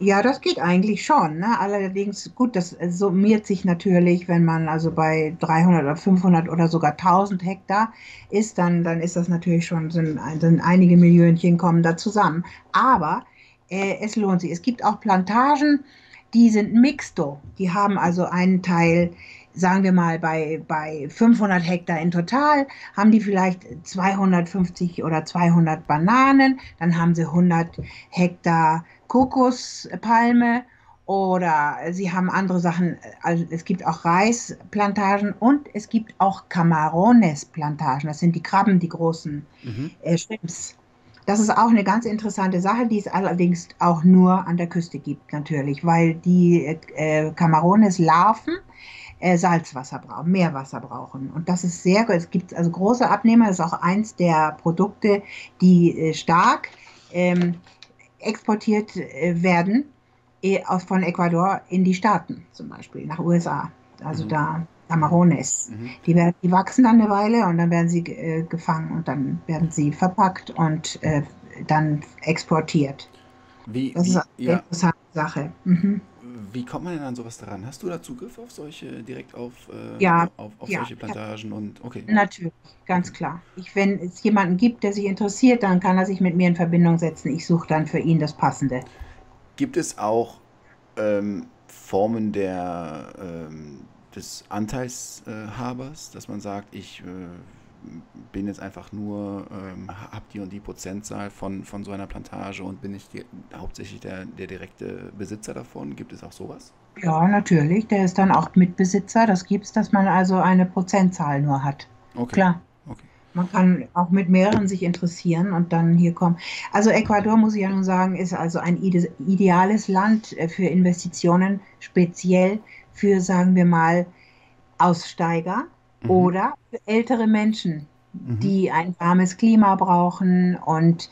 ja, das geht eigentlich schon. Ne? Allerdings, gut, das summiert sich natürlich, wenn man also bei 300 oder 500 oder sogar 1000 Hektar ist, dann, dann ist das natürlich schon, sind, sind einige Millionchen kommen da zusammen. Aber äh, es lohnt sich. Es gibt auch Plantagen, die sind mixto. Die haben also einen Teil sagen wir mal, bei, bei 500 Hektar in total haben die vielleicht 250 oder 200 Bananen, dann haben sie 100 Hektar Kokospalme oder sie haben andere Sachen, also es gibt auch Reisplantagen und es gibt auch Camarones-Plantagen, das sind die Krabben, die großen mhm. äh, Shrimps. Das ist auch eine ganz interessante Sache, die es allerdings auch nur an der Küste gibt, natürlich, weil die äh, Camarones-Larven äh, Salzwasser brauchen, Meerwasser brauchen. Und das ist sehr, es gibt also große Abnehmer, das ist auch eins der Produkte, die äh, stark ähm, exportiert äh, werden äh, aus, von Ecuador in die Staaten, zum Beispiel nach USA. Also mhm. da Camarones. Mhm. Die, werden, die wachsen dann eine Weile und dann werden sie äh, gefangen und dann werden sie verpackt und äh, dann exportiert. Wie, das ist eine ja. interessante Sache. Mhm wie kommt man denn an sowas daran? Hast du da Zugriff auf solche, direkt auf, äh, ja, auf, auf ja, solche Plantagen und okay. Natürlich, ganz klar. Ich, wenn es jemanden gibt, der sich interessiert, dann kann er sich mit mir in Verbindung setzen. Ich suche dann für ihn das Passende. Gibt es auch ähm, Formen der, ähm, des Anteilshabers, dass man sagt, ich äh, bin jetzt einfach nur, ähm, habe die und die Prozentzahl von, von so einer Plantage und bin ich die, hauptsächlich der, der direkte Besitzer davon? Gibt es auch sowas? Ja, natürlich. Der ist dann auch Mitbesitzer. Das gibt es, dass man also eine Prozentzahl nur hat. Okay. Klar. Okay. Man kann auch mit mehreren sich interessieren und dann hier kommen. Also Ecuador, muss ich ja nun sagen, ist also ein ideales Land äh, für Investitionen, speziell für, sagen wir mal, Aussteiger mhm. oder ältere Menschen, mhm. die ein warmes Klima brauchen und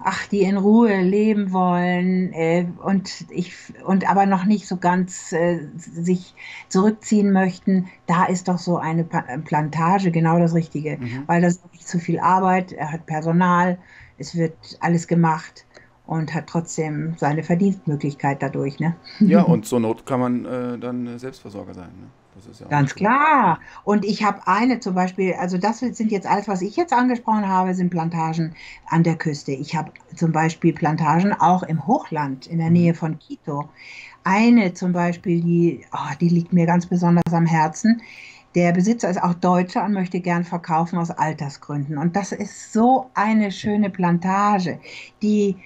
ach, die in Ruhe leben wollen äh, und ich und aber noch nicht so ganz äh, sich zurückziehen möchten, da ist doch so eine Plantage genau das Richtige, mhm. weil das ist nicht zu viel Arbeit, er hat Personal, es wird alles gemacht und hat trotzdem seine Verdienstmöglichkeit dadurch, ne? Ja, und zur Not kann man äh, dann Selbstversorger sein, ne? Ja Ganz klar. Und ich habe eine zum Beispiel, also das sind jetzt alles, was ich jetzt angesprochen habe, sind Plantagen an der Küste. Ich habe zum Beispiel Plantagen auch im Hochland in der mhm. Nähe von Quito. Eine zum Beispiel, die, oh, die liegt mir ganz besonders am Herzen. Der Besitzer ist auch Deutscher und möchte gern verkaufen aus Altersgründen. Und das ist so eine schöne Plantage. Die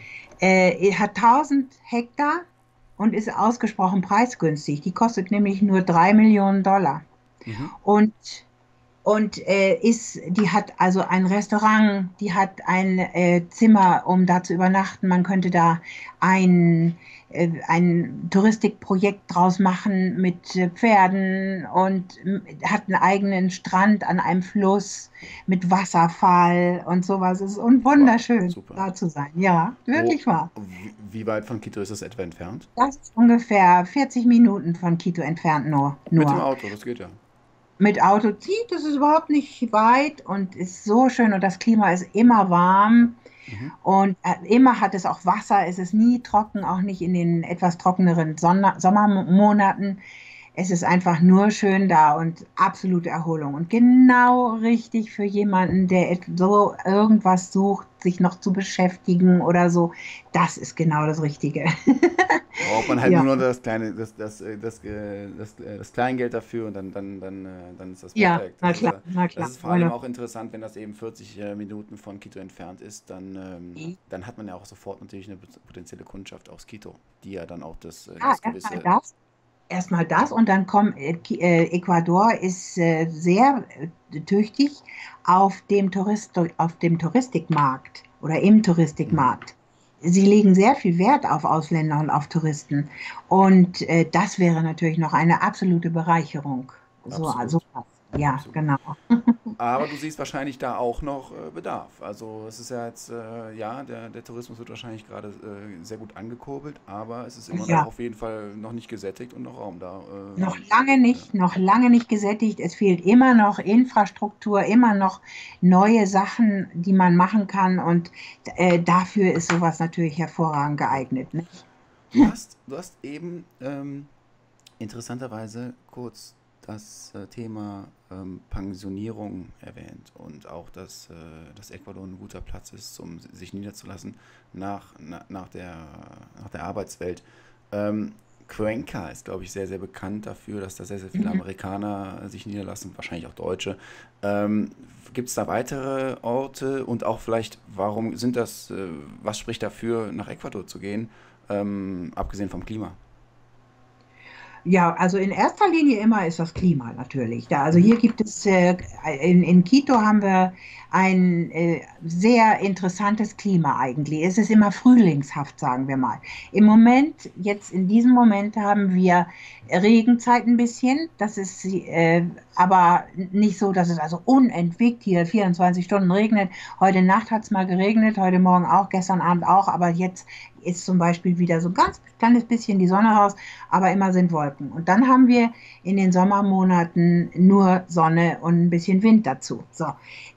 äh, hat 1000 Hektar und ist ausgesprochen preisgünstig. Die kostet nämlich nur drei Millionen Dollar. Mhm. Und und äh, ist, die hat also ein Restaurant, die hat ein äh, Zimmer, um da zu übernachten. Man könnte da ein, äh, ein Touristikprojekt draus machen mit äh, Pferden und hat einen eigenen Strand an einem Fluss mit Wasserfall und sowas. Es ist wunderschön, wow, da zu sein. Ja, wirklich Wo, wahr. Wie weit von Quito ist das etwa entfernt? Das ist ungefähr 40 Minuten von Quito entfernt nur. nur. Mit dem Auto, das geht ja mit Auto zieht, das ist überhaupt nicht weit und ist so schön und das Klima ist immer warm. Mhm. Und äh, immer hat es auch Wasser, es ist nie trocken, auch nicht in den etwas trockeneren Sonner Sommermonaten. Es ist einfach nur schön da und absolute Erholung. Und genau richtig für jemanden, der so irgendwas sucht, sich noch zu beschäftigen oder so. Das ist genau das Richtige. Braucht man halt ja. nur noch das kleine, das, das, äh, das, äh, das, das, das Kleingeld dafür und dann, dann, dann, dann ist das perfekt. Ja, na klar, na klar. Das ist vor allem auch interessant, wenn das eben 40 Minuten von Quito entfernt ist, dann, ähm, mhm. dann hat man ja auch sofort natürlich eine potenzielle Kundschaft aus Quito, die ja dann auch das, ah, das gewisse... Das erstmal das und dann kommt äh, äh, Ecuador ist äh, sehr äh, tüchtig auf dem, Tourist, auf dem Touristikmarkt oder im Touristikmarkt. Sie legen sehr viel Wert auf Ausländer und auf Touristen. Und äh, das wäre natürlich noch eine absolute Bereicherung. So, also, ja, Absolut. genau. Aber du siehst wahrscheinlich da auch noch äh, Bedarf. Also es ist ja jetzt, äh, ja, der, der Tourismus wird wahrscheinlich gerade äh, sehr gut angekurbelt, aber es ist immer ja. noch auf jeden Fall noch nicht gesättigt und noch Raum da. Äh, noch lange nicht, ja. noch lange nicht gesättigt. Es fehlt immer noch Infrastruktur, immer noch neue Sachen, die man machen kann und äh, dafür ist sowas natürlich hervorragend geeignet. Nicht? Du, hast, du hast eben ähm, interessanterweise kurz das äh, Thema ähm, Pensionierung erwähnt und auch, dass, äh, dass Ecuador ein guter Platz ist, um sich niederzulassen nach, na, nach, der, nach der Arbeitswelt. Ähm, Cuenca ist, glaube ich, sehr, sehr bekannt dafür, dass da sehr, sehr viele mhm. Amerikaner sich niederlassen, wahrscheinlich auch Deutsche. Ähm, Gibt es da weitere Orte und auch vielleicht, warum sind das, äh, was spricht dafür, nach Ecuador zu gehen, ähm, abgesehen vom Klima? Ja, also in erster Linie immer ist das Klima natürlich. Da, also hier gibt es, äh, in, in Quito haben wir ein äh, sehr interessantes Klima eigentlich. Es ist immer frühlingshaft, sagen wir mal. Im Moment, jetzt in diesem Moment haben wir Regenzeit ein bisschen. Das ist äh, aber nicht so, dass es also unentwegt hier 24 Stunden regnet. Heute Nacht hat es mal geregnet, heute Morgen auch, gestern Abend auch, aber jetzt ist zum Beispiel wieder so ein ganz kleines bisschen die Sonne raus, aber immer sind Wolken. Und dann haben wir in den Sommermonaten nur Sonne und ein bisschen Wind dazu. So,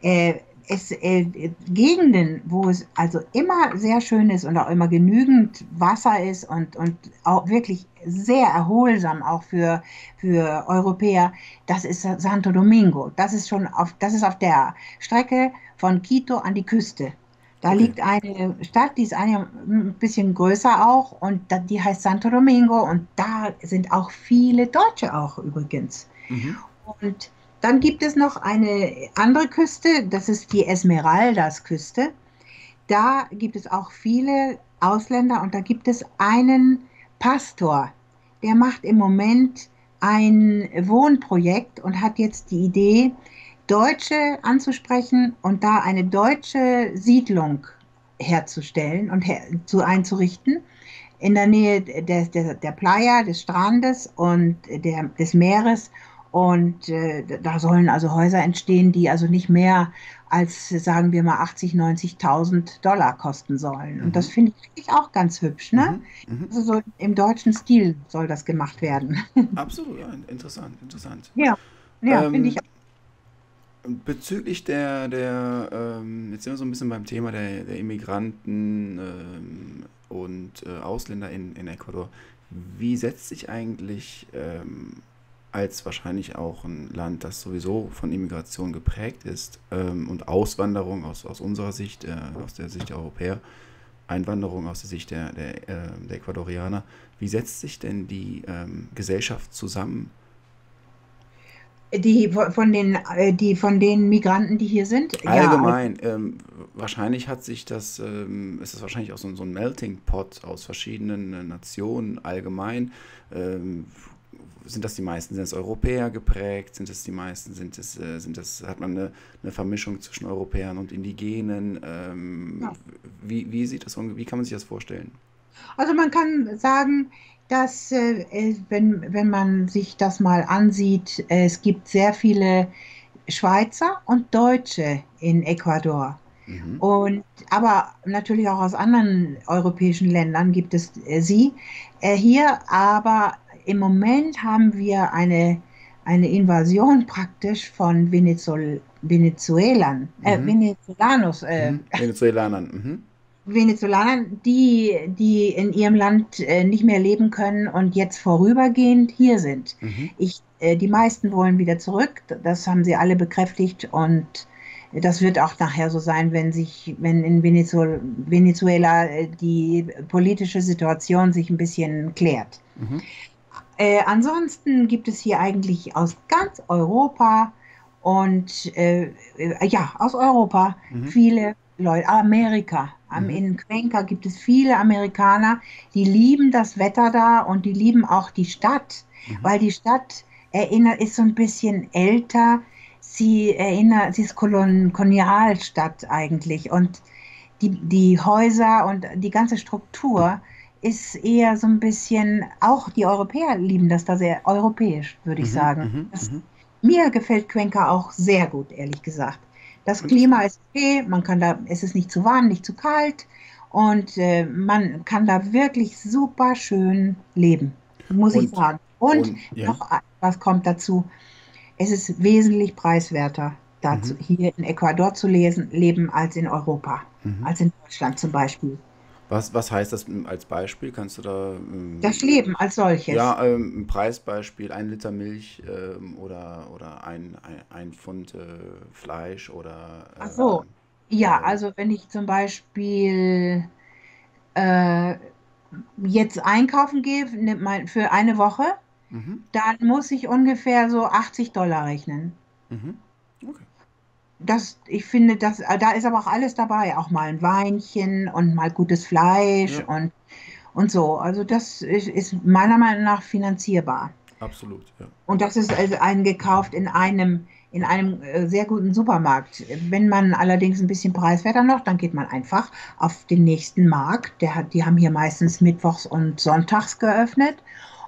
äh, es äh, Gegenden, wo es also immer sehr schön ist und auch immer genügend Wasser ist und, und auch wirklich sehr erholsam auch für, für Europäer, das ist Santo Domingo. Das ist schon auf, das ist auf der Strecke von Quito an die Küste. Da okay. liegt eine Stadt, die ist ein bisschen größer auch und die heißt Santo Domingo und da sind auch viele Deutsche auch übrigens. Mhm. Und dann gibt es noch eine andere Küste, das ist die Esmeraldas-Küste. Da gibt es auch viele Ausländer und da gibt es einen Pastor, der macht im Moment ein Wohnprojekt und hat jetzt die Idee, Deutsche anzusprechen und da eine deutsche Siedlung herzustellen und her zu einzurichten in der Nähe des, der, der Playa, des Strandes und der, des Meeres. Und äh, da sollen also Häuser entstehen, die also nicht mehr als, sagen wir mal, 80, 90.000 Dollar kosten sollen. Und das mhm. finde ich auch ganz hübsch. Ne? Mhm. Mhm. Also so im deutschen Stil soll das gemacht werden. Absolut, interessant, interessant. Ja, ja ähm, finde ich auch. Bezüglich der, der ähm, jetzt sind wir so ein bisschen beim Thema der, der Immigranten ähm, und äh, Ausländer in, in Ecuador. Wie setzt sich eigentlich ähm, als wahrscheinlich auch ein Land, das sowieso von Immigration geprägt ist ähm, und Auswanderung aus, aus unserer Sicht, äh, aus der Sicht der Europäer, Einwanderung aus der Sicht der, der, äh, der Ecuadorianer, wie setzt sich denn die ähm, Gesellschaft zusammen? Die von den, äh, die von den Migranten, die hier sind? Allgemein. Ja, ähm, wahrscheinlich hat sich das, ähm, ist es wahrscheinlich auch so, so, ein Melting Pot aus verschiedenen äh, Nationen allgemein. Ähm, sind das die meisten? Sind es Europäer geprägt? Sind es die meisten? Sind es, äh, sind es, hat man eine, eine Vermischung zwischen Europäern und Indigenen? Ähm, ja. wie, wie sieht das, wie kann man sich das vorstellen? Also man kann sagen, dass, äh, wenn, wenn man sich das mal ansieht, äh, es gibt sehr viele Schweizer und Deutsche in Ecuador. Mhm. Und, aber natürlich auch aus anderen europäischen Ländern gibt es äh, sie. Äh, hier aber im Moment haben wir eine, eine Invasion praktisch von Venezuel Venezuelern, äh, mhm. Venezolanos. Äh, mhm. Venezuelanern. Mhm. Venezolanern, die, die in ihrem Land äh, nicht mehr leben können und jetzt vorübergehend hier sind. Mhm. Ich, äh, die meisten wollen wieder zurück, das haben sie alle bekräftigt und das wird auch nachher so sein, wenn sich, wenn in Venezuela, Venezuela äh, die politische Situation sich ein bisschen klärt. Mhm. Äh, ansonsten gibt es hier eigentlich aus ganz Europa und äh, ja, aus Europa mhm. viele Leute, Amerika. Mhm. In Cuenca gibt es viele Amerikaner, die lieben das Wetter da und die lieben auch die Stadt, mhm. weil die Stadt erinnert, ist so ein bisschen älter. Sie erinnert, sie ist Kolonialstadt eigentlich und die, die Häuser und die ganze Struktur ist eher so ein bisschen, auch die Europäer lieben das da sehr europäisch, würde ich mhm, sagen. Mhm, das, mhm. mir gefällt Cuenca auch sehr gut, ehrlich gesagt. Das Klima ist okay, man kann da, es ist nicht zu warm, nicht zu kalt und äh, man kann da wirklich super schön leben, muss und, ich sagen. Und, und ja. noch was kommt dazu, es ist wesentlich preiswerter, dazu, mhm. hier in Ecuador zu lesen, leben als in Europa, mhm. als in Deutschland zum Beispiel. Was, was heißt das als Beispiel? Kannst du da. Ähm, das Leben als solches. Ja, ähm, ein Preisbeispiel: ein Liter Milch ähm, oder, oder ein, ein, ein Pfund äh, Fleisch oder. Äh, Ach so. Ja, also wenn ich zum Beispiel äh, jetzt einkaufen gehe für eine Woche, mhm. dann muss ich ungefähr so 80 Dollar rechnen. Mhm. Das, ich finde, das, äh, da ist aber auch alles dabei, auch mal ein Weinchen und mal gutes Fleisch ja. und, und so. Also das ist, ist, meiner Meinung nach finanzierbar. Absolut, ja. Und das ist also eingekauft in einem, in einem äh, sehr guten Supermarkt. Wenn man allerdings ein bisschen preiswerter noch, dann geht man einfach auf den nächsten Markt. Der hat, die haben hier meistens mittwochs und sonntags geöffnet.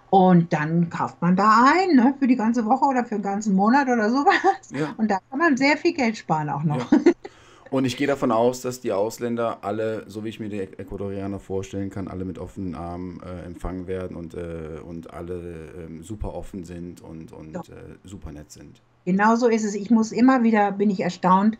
Und dann kauft man da ein, ne, für die ganze Woche oder für den ganzen Monat oder sowas. Ja. Und da kann man sehr viel Geld sparen auch noch. Ja. Und ich gehe davon aus, dass die Ausländer alle, so wie ich mir die Ecuadorianer vorstellen kann, alle mit offenen Armen äh, empfangen werden und, äh, und alle äh, super offen sind und, und ja. Äh, super nett sind. Genau so ist es. Ich muss immer wieder, bin ich erstaunt.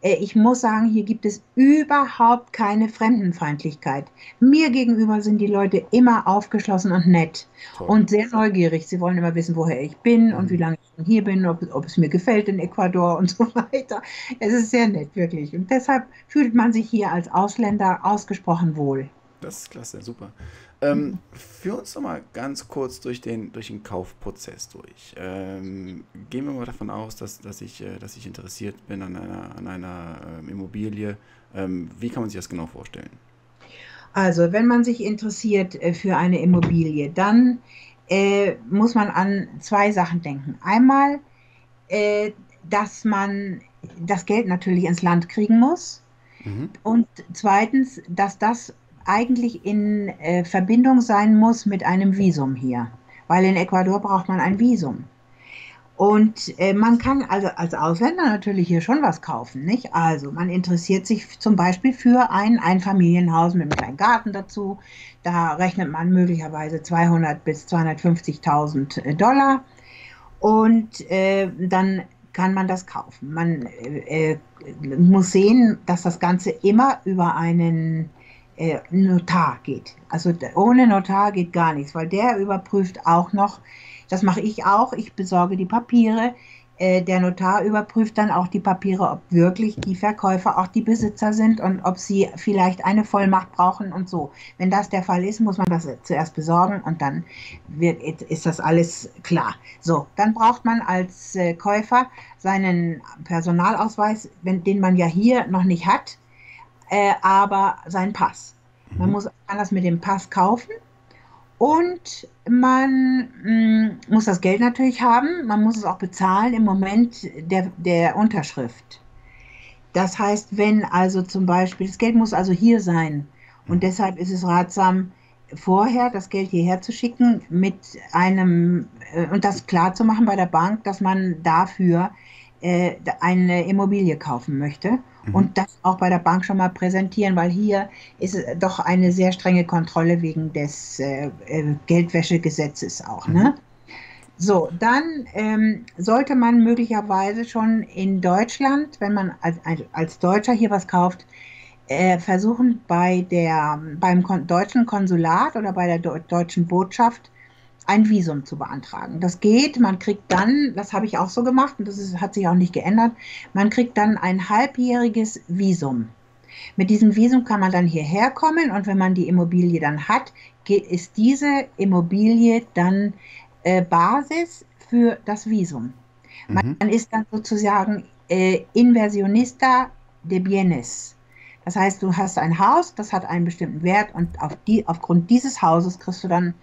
Äh, ich muss sagen, hier gibt es überhaupt keine Fremdenfeindlichkeit. Mir gegenüber sind die Leute immer aufgeschlossen und nett Toll. und sehr neugierig. Sie wollen immer wissen, woher ich bin mhm. und wie lange ich schon hier bin, ob, ob, es mir gefällt in Ecuador und so weiter. Es ist sehr nett, wirklich. Und deshalb fühlt man sich hier als Ausländer ausgesprochen wohl. Das ist klasse, super. Ähm, führ uns doch mal ganz kurz durch den, durch den Kaufprozess durch. Ähm, gehen wir mal davon aus, dass, dass, ich, äh, dass ich interessiert bin an einer, an einer ähm, Immobilie. Ähm, wie kann man sich das genau vorstellen? Also, wenn man sich interessiert äh, für eine Immobilie, dann äh, muss man an zwei Sachen denken. Einmal, äh, dass man das Geld natürlich ins Land kriegen muss. Mhm. Und zweitens, dass das eigentlich in äh, Verbindung sein muss mit einem Visum hier, weil in Ecuador braucht man ein Visum. Und äh, man kann also als Ausländer natürlich hier schon was kaufen, nicht? Also man interessiert sich zum Beispiel für ein Einfamilienhaus mit einem kleinen Garten dazu. Da rechnet man möglicherweise 200 bis 250.000 äh, Dollar und äh, dann kann man das kaufen. Man äh, äh, muss sehen, dass das Ganze immer über einen äh, Notar geht. Also ohne Notar geht gar nichts, weil der überprüft auch noch, das mache ich auch, ich besorge die Papiere, äh, der Notar überprüft dann auch die Papiere, ob wirklich die Verkäufer auch die Besitzer sind und ob sie vielleicht eine Vollmacht brauchen und so. Wenn das der Fall ist, muss man das zuerst besorgen und dann wird, ist das alles klar. So, dann braucht man als äh, Käufer seinen Personalausweis, wenn, den man ja hier noch nicht hat, äh, aber seinen Pass. Man mhm. muss anders mit dem Pass kaufen und man mh, mm, muss das Geld natürlich haben, man muss es auch bezahlen im Moment der, der Unterschrift. Das heißt, wenn also zum Beispiel, das Geld muss also hier sein und deshalb ist es ratsam, vorher das Geld hierher zu schicken mit einem äh, und das klar zu machen bei der Bank, dass man dafür äh, eine Immobilie kaufen möchte mhm. und das auch bei der Bank schon mal präsentieren, weil hier ist doch eine sehr strenge Kontrolle wegen des äh, äh, Geldwäschegesetzes auch. Ne? Mhm. Ne? So, dann ähm, sollte man möglicherweise schon in Deutschland, wenn man als, als Deutscher hier was kauft, äh, versuchen bei der, beim kon deutschen Konsulat oder bei der de deutschen Botschaft ein Visum zu beantragen. Das geht, man kriegt dann, das habe ich auch so gemacht und das ist, hat sich auch nicht geändert, man kriegt dann ein halbjähriges Visum. Mit diesem Visum kann man dann hierher kommen und wenn man die Immobilie dann hat, ist diese Immobilie dann äh, Basis für das Visum. Man mhm. ist dann sozusagen äh, Inversionista de Bienes. Das heißt, du hast ein Haus, das hat einen bestimmten Wert und auf die, aufgrund dieses Hauses kriegst du dann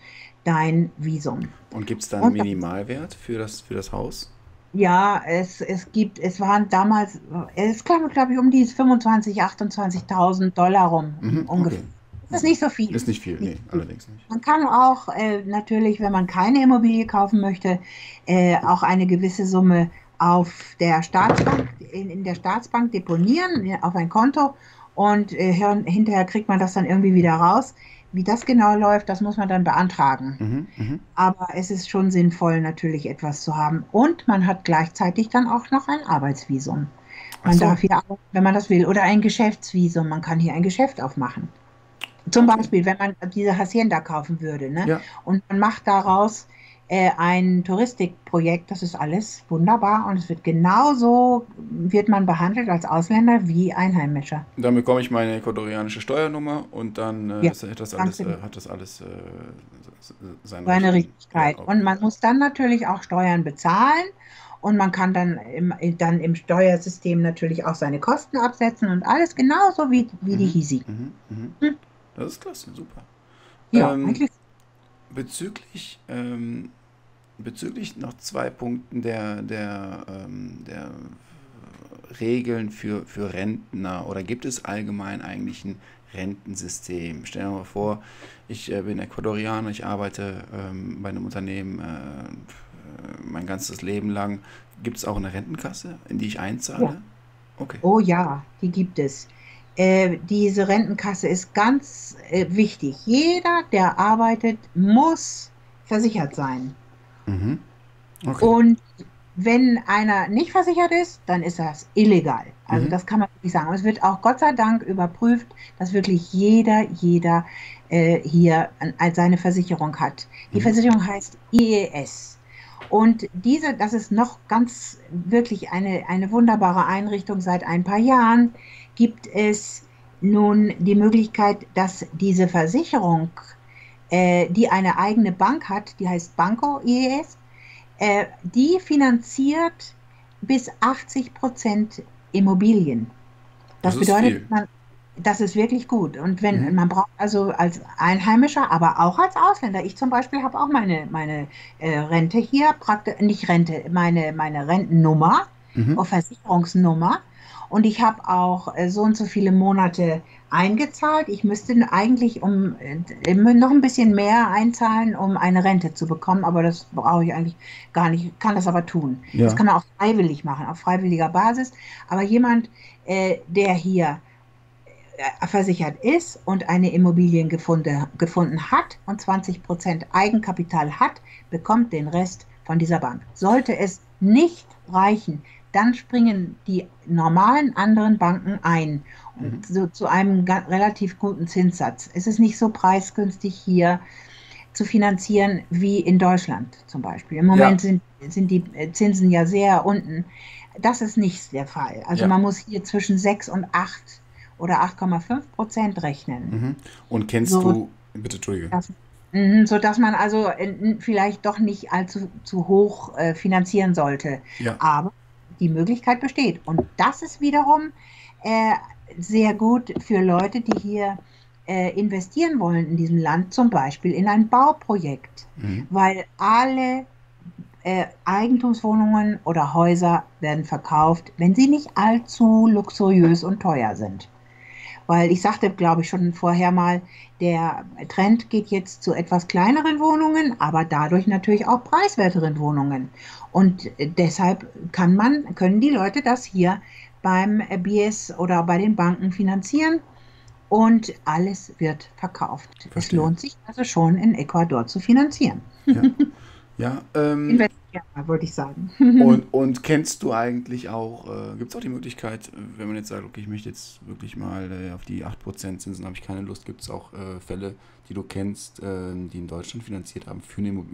dein Visum. Und gibt es da einen Minimalwert für das, für das Haus? Ja, es, es gibt, es waren damals, es kam, glaube ich, um die 25.000, 28.000 Dollar rum, mhm, ungefähr. Okay. Das ist nicht so viel. Ist nicht viel, nee, allerdings nicht. Man kann auch äh, natürlich, wenn man keine Immobilie kaufen möchte, äh, auch eine gewisse Summe auf der Staatsbank, in, in der Staatsbank deponieren, auf ein Konto und äh, hinterher kriegt man das dann irgendwie wieder raus. Wie das genau läuft, das muss man dann beantragen. Mhm, mh. Aber es ist schon sinnvoll, natürlich etwas zu haben. Und man hat gleichzeitig dann auch noch ein Arbeitsvisum. Man so. darf hier arbeiten, wenn man das will. Oder ein Geschäftsvisum. Man kann hier ein Geschäft aufmachen. Zum. Beispiel, wenn man diese Hacienda kaufen würde. Ne? Ja. Und man macht daraus äh, ein Touristikprojekt, das ist alles wunderbar und es wird genauso, wird man behandelt als Ausländer wie Einheimischer. Dann bekomme ich meine ecuadorianische Steuernummer und dann äh, ja, hat das alles, äh, hat das alles äh, seine, seine Richtigkeit. Und man muss dann natürlich auch Steuern bezahlen und man kann dann im, dann im Steuersystem natürlich auch seine Kosten absetzen und alles genauso wie, wie mhm, die Hisi. Mhm, mhm. Hm? Das ist klasse, super. Ja, ähm, eigentlich bezüglich, ähm, bezüglich noch zwei Punkten der, der, ähm, der Regeln für, für Rentner oder gibt es allgemein eigentlich ein Rentensystem? Stell dir mal vor, ich äh, bin Ecuadorianer, ich arbeite ähm, bei einem Unternehmen äh, mein ganzes Leben lang. Gibt es auch eine Rentenkasse, in die ich einzahle? Ja. Okay. Oh ja, die gibt es. Äh, diese Rentenkasse ist ganz äh, wichtig. Jeder, der arbeitet, muss versichert sein. Mhm. Okay. Und wenn einer nicht versichert ist, dann ist das illegal. Also mhm. das kann man wirklich sagen. Und es wird auch Gott sei Dank überprüft, dass wirklich jeder, jeder äh, hier seine Versicherung hat. Die mhm. Versicherung heißt IES. Und diese, das ist noch ganz wirklich eine, eine wunderbare Einrichtung seit ein paar Jahren gibt es nun die Möglichkeit, dass diese Versicherung, äh, die eine eigene Bank hat, die heißt Banco IES, äh, die finanziert bis 80 Prozent Immobilien. Das, das bedeutet, man, das ist wirklich gut. Und wenn mhm. man braucht also als Einheimischer, aber auch als Ausländer. Ich zum Beispiel habe auch meine, meine äh, Rente hier, praktisch, nicht Rente, meine, meine Rentennummer, mhm. Versicherungsnummer. Und ich habe auch äh, so und so viele Monate eingezahlt. Ich müsste eigentlich um äh, noch ein bisschen mehr einzahlen, um eine Rente zu bekommen, aber das brauche ich eigentlich gar nicht, kann das aber tun. Ja. Das kann man auch freiwillig machen, auf freiwilliger Basis. Aber jemand, äh, der hier äh, versichert ist und eine Immobilie gefunden, gefunden hat und 20% Eigenkapital hat, bekommt den Rest von dieser Bank. Sollte es nicht reichen, dann springen die normalen anderen Banken ein mhm. so, zu einem relativ guten Zinssatz. Es ist nicht so preisgünstig hier. zu finanzieren wie in Deutschland zum Beispiel. Im Moment ja. sind, sind die Zinsen ja sehr unten. Das ist nicht der Fall. Also ja. man muss hier zwischen 6 und 8 oder 8,5 Prozent rechnen. Mhm. Und kennst so, du, bitte Entschuldige. Das, Mhm, so dass man also vielleicht doch nicht allzu zu hoch äh, finanzieren sollte. Ja. Aber die Möglichkeit besteht. Und das ist wiederum äh, sehr gut für Leute, die hier äh, investieren wollen in diesem Land, zum Beispiel in ein Bauprojekt, mhm. weil alle äh, Eigentumswohnungen oder Häuser werden verkauft, wenn sie nicht allzu luxuriös und teuer sind. Weil ich sagte, glaube ich, schon vorher mal, der Trend geht jetzt zu etwas kleineren Wohnungen, aber dadurch natürlich auch preiswerteren Wohnungen. Und deshalb kann man, können die Leute das hier beim BS oder bei den Banken finanzieren und alles wird verkauft. Verstehe. Es lohnt sich also schon in Ecuador zu finanzieren. Ja. Ja, ähm, ja wollte ich sagen. und, und kennst du eigentlich auch, äh, gibt es auch die Möglichkeit, wenn man jetzt sagt, okay, ich möchte jetzt wirklich mal äh, auf die 8% Zinsen, habe ich keine Lust, gibt es auch äh, Fälle, die du kennst, äh, die in Deutschland finanziert haben?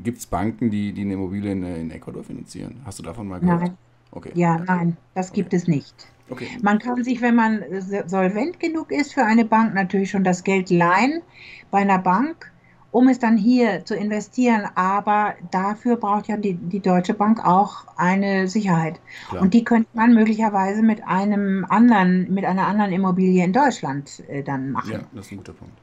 Gibt es Banken, die, die eine Immobilie in, in, Ecuador finanzieren? Hast du davon mal gehört? Nein. Okay. Ja, nein, das gibt okay. es nicht. Okay. Man kann sich, wenn man solvent genug ist für eine Bank, natürlich schon das Geld leihen bei einer Bank um es dann hier zu investieren. Aber dafür braucht ja die, die Deutsche Bank auch eine Sicherheit. Klar. Und die könnte man möglicherweise mit einem anderen, mit einer anderen Immobilie in Deutschland äh, dann machen. Ja, das ist ein guter Punkt.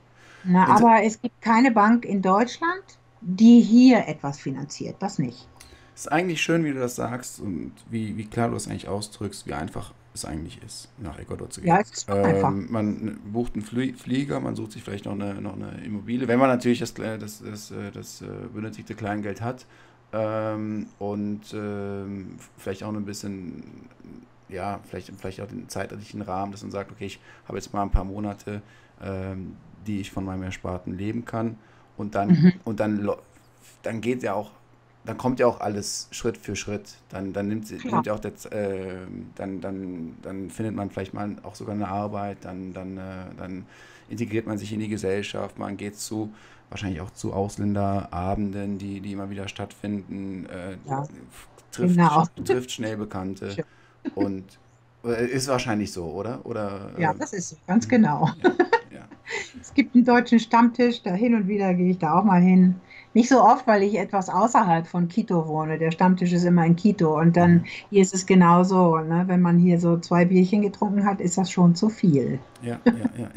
Na, aber es gibt keine Bank in Deutschland, die hier etwas finanziert. Das nicht. Es ist eigentlich schön, wie du das sagst und wie, wie klar du das eigentlich ausdrückst, wie einfach es eigentlich ist, nach Ecuador zu gehen. Ja, es ist ähm, Man bucht einen Flieger, man sucht sich vielleicht noch eine, noch eine Immobilie, wenn man natürlich das, das, das, äh, das, das äh, benötigte Kleingeld hat ähm, und ähm, vielleicht auch ein bisschen, ja, vielleicht, vielleicht auch den zeitlichen Rahmen, dass man sagt, okay, ich habe jetzt mal ein paar Monate, ähm, die ich von meinem Ersparten leben kann und dann, mhm. und dann, dann geht ja auch dann kommt ja auch alles Schritt für Schritt. Dann, dann nimmt, ja. nimmt ja auch das, äh, dann, dann, dann findet man vielleicht mal auch sogar eine Arbeit, dann, dann, äh, dann integriert man sich in die Gesellschaft, man geht zu, wahrscheinlich auch zu Ausländerabenden, die, die immer wieder stattfinden, äh, ja. trifft, genau. trifft schnell Bekannte. Ja. Und äh, ist wahrscheinlich so, oder? oder ja, das ist so, ganz mhm. genau. Es gibt einen deutschen Stammtisch, da hin und wieder gehe ich da auch mal hin. Nicht so oft, weil ich etwas außerhalb von Quito wohne. Der Stammtisch ist immer in Quito. Und dann hier ist es genauso. Ne? Wenn man hier so zwei Bierchen getrunken hat, ist das schon zu viel. Ja, ja, ja.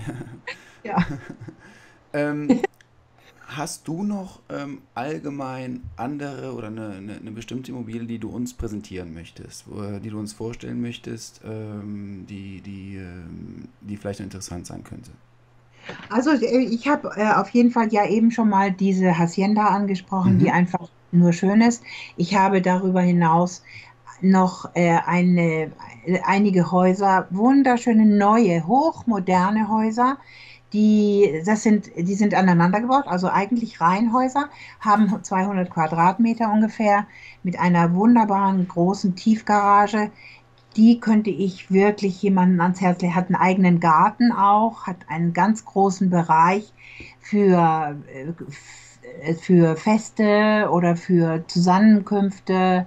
ja. ähm, hast du noch ähm, allgemein andere oder eine, eine, eine, bestimmte Immobilie, die du uns präsentieren möchtest, wo, die du uns vorstellen möchtest, ähm, die, die, ähm, die vielleicht interessant sein könnte? Also äh, ich habe äh, auf jeden Fall ja eben schon mal diese Hacienda angesprochen, mhm. die einfach nur schön ist. Ich habe darüber hinaus noch äh, eine, einige Häuser, wunderschöne neue, hochmoderne Häuser. Die, das sind, die sind aneinander gebaut, also eigentlich Reihenhäuser, haben 200 Quadratmeter ungefähr mit einer wunderbaren großen Tiefgarage die könnte ich wirklich jemandem ans Herz legen. Hat einen eigenen Garten auch, hat einen ganz großen Bereich für, äh, für Feste oder für Zusammenkünfte.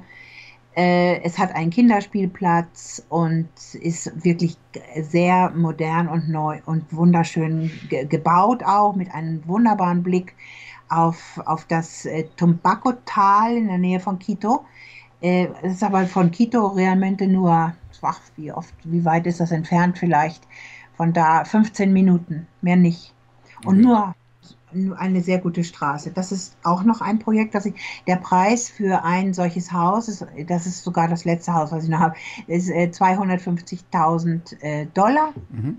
Äh, es hat einen Kinderspielplatz und ist wirklich sehr modern und neu und wunderschön gebaut auch mit einem wunderbaren Blick auf, auf das äh, Tumbaco-Tal in der Nähe von Quito. Äh, es ist aber von Quito realmente nur, ach, wie oft, wie weit ist das entfernt vielleicht? Von da 15 Minuten, mehr nicht. Und okay. nur eine sehr gute Straße. Das ist auch noch ein Projekt, das ich, der Preis für ein solches Haus, ist, das ist sogar das letzte Haus, was ich noch habe, ist äh, 250.000 äh, Dollar. Mhm.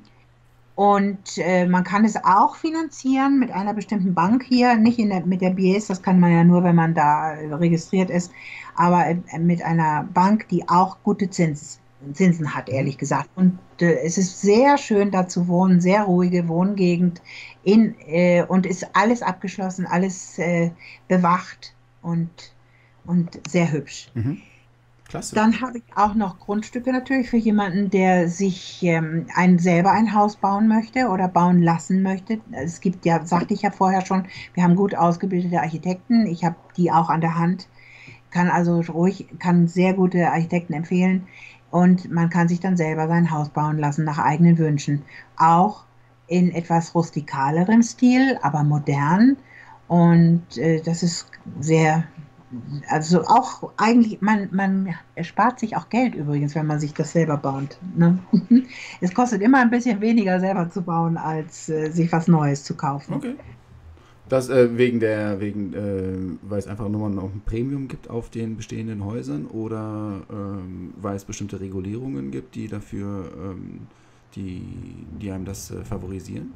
Und äh, man kann es auch finanzieren mit einer bestimmten Bank hier, nicht in der, mit der BS, das kann man ja nur, wenn man da registriert ist, aber äh, mit einer Bank, die auch gute Zins, Zinsen hat, ehrlich gesagt. Und äh, es ist sehr schön da zu wohnen, sehr ruhige Wohngegend in, äh, und ist alles abgeschlossen, alles äh, bewacht und, und sehr hübsch. Mhm. Klasse. Dann habe ich auch noch Grundstücke natürlich für jemanden, der sich ähm, ein, selber ein Haus bauen möchte oder bauen lassen möchte. Es gibt ja, sagte ich ja vorher schon, wir haben gut ausgebildete Architekten. Ich habe die auch an der Hand, kann also ruhig, kann sehr gute Architekten empfehlen. Und man kann sich dann selber sein Haus bauen lassen nach eigenen Wünschen. Auch in etwas rustikalerem Stil, aber modern. Und äh, das ist sehr also auch eigentlich, man, man erspart sich auch Geld übrigens, wenn man sich das selber baut. Ne? Es kostet immer ein bisschen weniger selber zu bauen, als äh, sich was Neues zu kaufen. Okay. Das äh, wegen der, wegen, äh, weil es einfach nur noch ein Premium gibt auf den bestehenden Häusern oder ähm, weil es bestimmte Regulierungen gibt, die dafür, ähm, die, die einem das äh, favorisieren?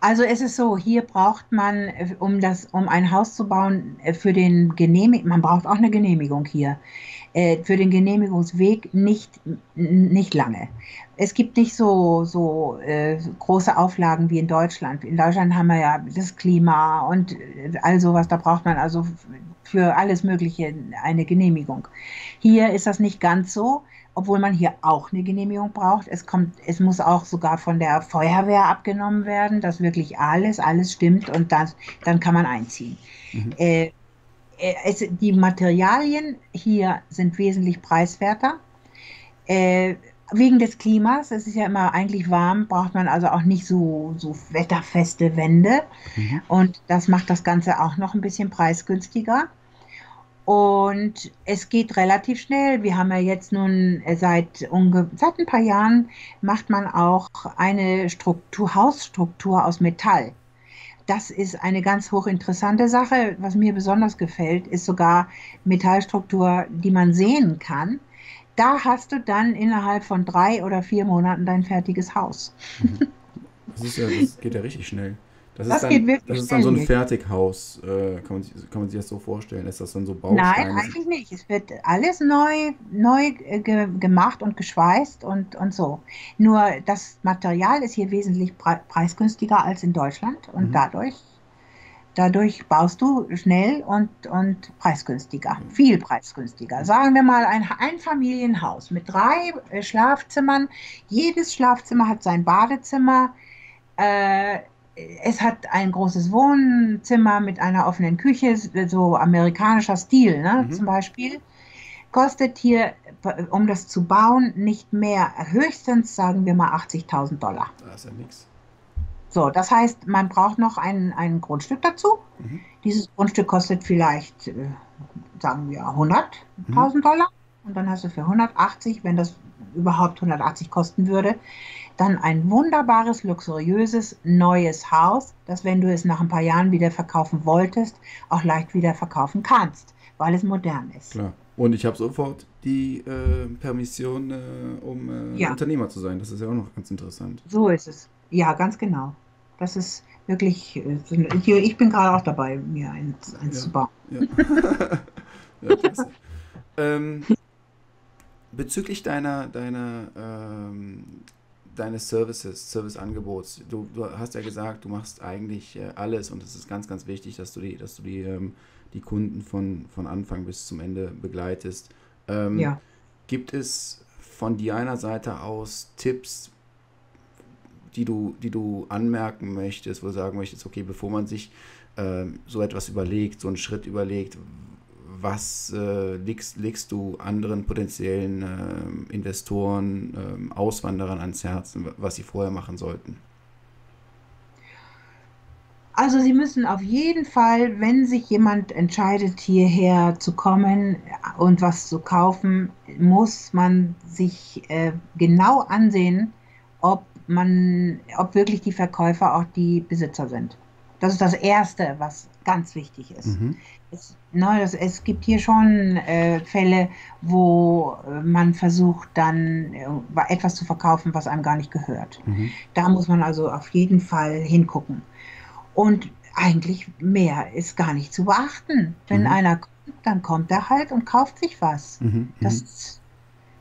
Also es ist so, hier braucht man, äh, um das, um ein Haus zu bauen, äh, für den Genehmigung, man braucht auch eine Genehmigung hier, äh, für den Genehmigungsweg nicht, nicht lange. Es gibt nicht so, so große Auflagen wie in Deutschland. In Deutschland haben wir ja das Klima und all sowas, da braucht man also für alles Mögliche eine Genehmigung. Hier ist das nicht ganz so obwohl man hier auch eine Genehmigung braucht. Es kommt, es muss auch sogar von der Feuerwehr abgenommen werden, dass wirklich alles, alles stimmt und das, dann kann man einziehen. Mhm. Äh, äh es, die Materialien hier sind wesentlich preiswerter. Äh, wegen des Klimas, es ist ja immer eigentlich warm, braucht man also auch nicht so, so wetterfeste Wände. Mhm. Und das macht das Ganze auch noch ein bisschen preisgünstiger. Und es geht relativ schnell. Wir haben ja jetzt nun äh, seit, seit ein paar Jahren macht man auch eine Struktur, Hausstruktur aus Metall. Das ist eine ganz hochinteressante Sache. Was mir besonders gefällt, ist sogar Metallstruktur, die man sehen kann. Da hast du dann innerhalb von drei oder vier Monaten dein fertiges Haus. Das, ist ja, das geht ja richtig schnell. Das, das, ist, dann, das ist dann so ein Fertighaus, äh, kann, man, kann man sich das so vorstellen? Ist das dann so Bausteine? Nein, eigentlich nicht. Es wird alles neu, neu äh, ge gemacht und geschweißt und, und so. Nur das Material ist hier wesentlich pre preisgünstiger als in Deutschland und mhm. dadurch, dadurch baust du schnell und, und preisgünstiger, mhm. viel preisgünstiger. Sagen wir mal ein Einfamilienhaus mit drei äh, Schlafzimmern. Jedes Schlafzimmer hat sein Badezimmer. Äh, es hat ein großes Wohnzimmer mit einer offenen Küche, so amerikanischer Stil ne, mhm. zum Beispiel. Kostet hier, um das zu bauen, nicht mehr, höchstens sagen wir mal 80.000 Dollar. Das ist ja nichts. So, das heißt, man braucht noch ein, ein Grundstück dazu. Mhm. Dieses Grundstück kostet vielleicht, äh, sagen wir, 100.000 mhm. Dollar. Und dann hast du für 180, wenn das überhaupt 180 kosten würde, dann ein wunderbares, luxuriöses, neues Haus, das, wenn du es nach ein paar Jahren wieder verkaufen wolltest, auch leicht wieder verkaufen kannst, weil es modern ist. Klar. Und ich habe sofort die äh, Permission, äh, um äh, ja. Unternehmer zu sein. Das ist ja auch noch ganz interessant. So ist es. Ja, ganz genau. Das ist wirklich, äh, ich bin gerade auch dabei, mir eins, eins ja. zu bauen. Ja. ja, ähm, bezüglich deiner, deiner ähm, deines Services, Serviceangebots. Du, du hast ja gesagt, du machst eigentlich äh, alles und es ist ganz, ganz wichtig, dass du die, dass du die, ähm, die Kunden von, von Anfang bis zum Ende begleitest. Ähm, ja. Gibt es von deiner Seite aus Tipps, die du, die du anmerken möchtest, wo du sagen möchtest, okay, bevor man sich äh, so etwas überlegt, so einen Schritt überlegt, was äh, legst, legst, du anderen potenziellen äh, Investoren, äh, Auswanderern ans Herz, was sie vorher machen sollten? Also Sie müssen auf jeden Fall, wenn sich jemand entscheidet, hierher zu kommen und was zu kaufen, muss man sich äh, genau ansehen, ob man, ob wirklich die Verkäufer auch die Besitzer sind. Das ist das Erste, was ganz wichtig ist. Mhm. Es, ne, das, es gibt hier schon äh, Fälle, wo äh, man versucht, dann äh, etwas zu verkaufen, was einem gar nicht gehört. Mhm. Da muss man also auf jeden Fall hingucken. Und eigentlich mehr ist gar nicht zu beachten. Wenn mhm. einer kommt, dann kommt er halt und kauft sich was. Mhm. mhm. Das,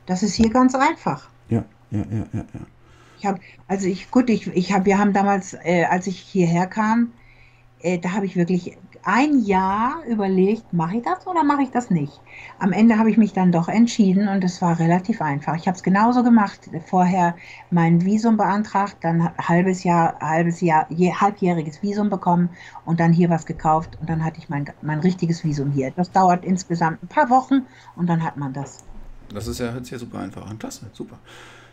das ist hier ganz einfach. Ja, ja, ja, ja. ja. Ich habe, also ich, gut, ich, ich habe, wir haben damals, äh, als ich hierher kam, äh, da habe ich wirklich ein Jahr überlegt, mache ich das oder mache ich das nicht. Am Ende habe ich mich dann doch entschieden und es war relativ einfach. Ich habe es genauso gemacht. Vorher mein Visum beantragt, dann halbes Jahr, halbes Jahr, je, halbjähriges Visum bekommen und dann hier was gekauft und dann hatte ich mein, mein richtiges Visum hier. Das dauert insgesamt ein paar Wochen und dann hat man das. Das ist ja, hört sich ja super einfach an. Klasse, super.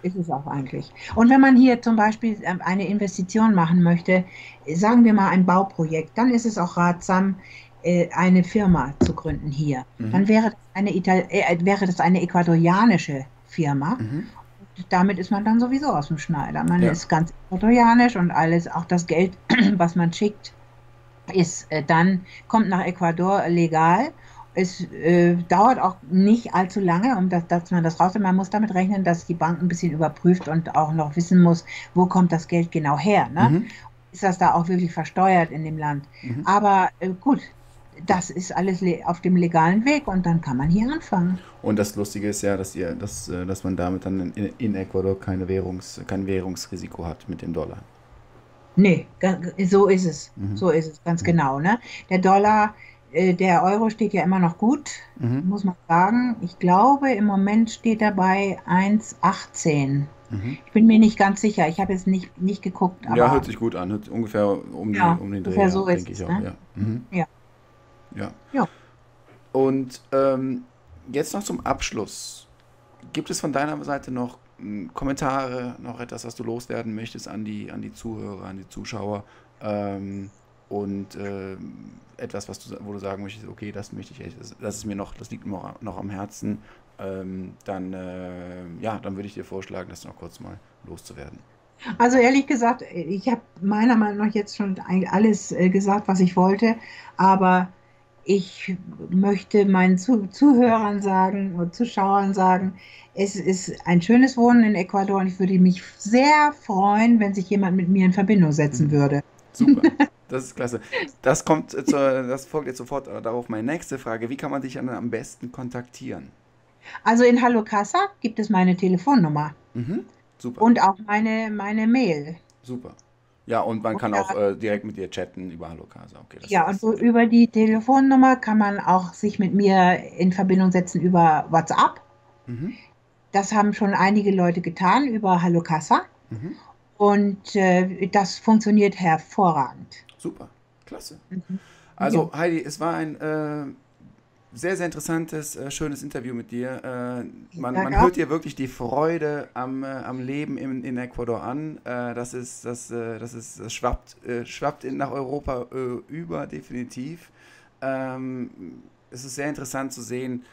Ist es auch eigentlich. Und wenn man hier zum Beispiel ähm, eine Investition machen möchte, sagen wir mal ein Bauprojekt, dann ist es auch ratsam, äh, eine Firma zu gründen hier. Mhm. Dann wäre das eine, Ital äh, wäre das eine ecuadorianische Firma. Mhm. Damit ist man dann sowieso aus dem Schneider. Man ja. ist ganz ecuadorianisch und alles, auch das Geld, was man schickt, ist äh, dann, kommt nach Ecuador legal es äh, dauert auch nicht allzu lange, um das, dass man das raus. Man muss damit rechnen, dass die Bank ein bisschen überprüft und auch noch wissen muss, wo kommt das Geld genau her. Ne? Mhm. Ist das da auch wirklich versteuert in dem Land? Mhm. Aber äh, gut, das ist alles auf dem legalen Weg und dann kann man hier anfangen. Und das Lustige ist ja, dass ihr, dass, äh, dass man damit dann in, in Ecuador keine Währungs, kein Währungsrisiko hat mit dem Dollar. Nee, so ist es. Mhm. So ist es, ganz mhm. genau. Ne? Der Dollar der Euro steht ja immer noch gut, mhm. muss man sagen. Ich glaube, im Moment steht er bei 1,18. Mhm. Ich bin mir nicht ganz sicher. Ich habe jetzt nicht, nicht geguckt. ja, hört sich gut an. Hört ungefähr um, ja, die, um den Dreh, ungefähr so denke ich auch. Ne? Ja. Mhm. ja. ja. ja. Und ähm, jetzt noch zum Abschluss. Gibt es von deiner Seite noch hm, Kommentare, noch etwas, was du loswerden möchtest an die, an die Zuhörer, an die Zuschauer? Ähm, und äh, etwas, was du, wo du sagen möchtest, okay, das möchte ich, das, das ist mir noch, das liegt mir noch, am Herzen, ähm, dann, äh, ja, dann würde ich dir vorschlagen, das noch kurz mal loszuwerden. Also ehrlich gesagt, ich habe meiner Meinung nach jetzt schon alles äh, gesagt, was ich wollte, aber ich möchte meinen Zu Zuhörern sagen und Zuschauern sagen, es ist ein schönes Wohnen in Ecuador und ich würde mich sehr freuen, wenn sich jemand mit mir in Verbindung setzen mhm. würde. Super. Das ist klasse. Das kommt zu, das folgt jetzt sofort darauf meine nächste Frage. Wie kann man dich dann am besten kontaktieren? Also in Hallo Casa gibt es meine Telefonnummer. Mhm, super. Und auch meine, meine Mail. Super. Ja, und man und kann auch äh, direkt mit dir chatten über Hallo Casa. Okay, ja, und so über die Telefonnummer kann man auch sich mit mir in Verbindung setzen über WhatsApp. Mhm. Das haben schon einige Leute getan über Hallo Casa. Mhm. Und äh, das funktioniert hervorragend. Super, klasse. Mhm. Also ja. Heidi, es war ein äh, sehr, sehr interessantes, äh, schönes Interview mit dir. Äh, man, man hört dir wirklich die Freude am, äh, am Leben in, in Ecuador an. Äh, das, ist, das, das, ist, das schwappt, schwappt in, nach Europa über, definitiv. Ähm, es ist sehr interessant zu sehen,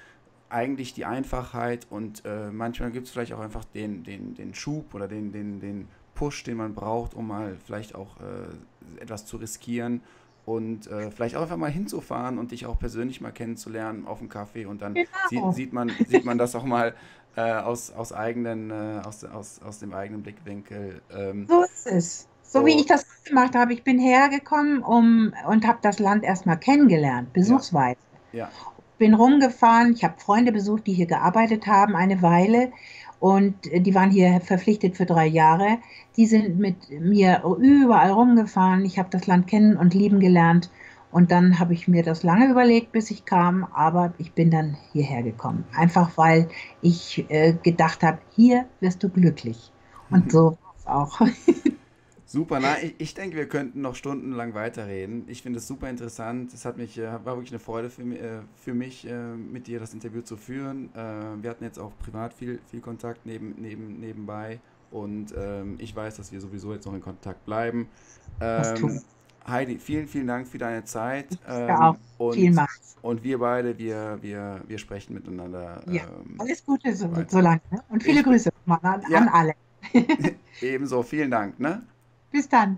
eigentlich die Einfachheit und manchmal gibt es vielleicht auch einfach den, den, den Schub oder den, den, den Push, den man braucht, um mal vielleicht auch äh, etwas zu riskieren und äh, vielleicht auch einfach mal hinzufahren und dich auch persönlich mal kennenzulernen auf dem Kaffee und dann genau. sieht, sieht, man, sieht man das auch mal äh, aus, aus, eigenen, äh, aus, aus, aus dem eigenen Blickwinkel. Ähm, so ist es. So, so, wie ich das gemacht habe. Ich bin hergekommen um, und habe das Land erstmal kennengelernt, besuchsweise. Ja. ja. Bin rumgefahren, ich habe Freunde besucht, die hier gearbeitet haben, eine Weile und die waren hier verpflichtet für drei Jahre. Die sind mit mir überall rumgefahren. Ich habe das Land kennen und lieben gelernt. Und dann habe ich mir das lange überlegt, bis ich kam, aber ich bin dann hierher gekommen. Einfach weil ich äh, gedacht habe, hier wirst du glücklich. Und so war es auch. Super, na, ich, ich, denke, wir könnten noch stundenlang weiterreden. Ich finde es super interessant. Es hat mich, äh, war wirklich eine Freude für, äh, für mich, äh, mit dir das Interview zu führen. Wir hatten jetzt auch privat viel, viel Kontakt neben, neben, nebenbei und ähm, ich weiß, dass wir sowieso jetzt noch in Kontakt bleiben. Ähm, Heidi, vielen, vielen Dank für deine Zeit. Ähm, ja, und, vielmals. Und wir beide, wir, wir, wir sprechen miteinander. Ja, ähm, alles Gute so, so lange. Ne? Und viele ich, Grüße an, ja, an alle. Ebenso, vielen Dank. Ne? Bis dann.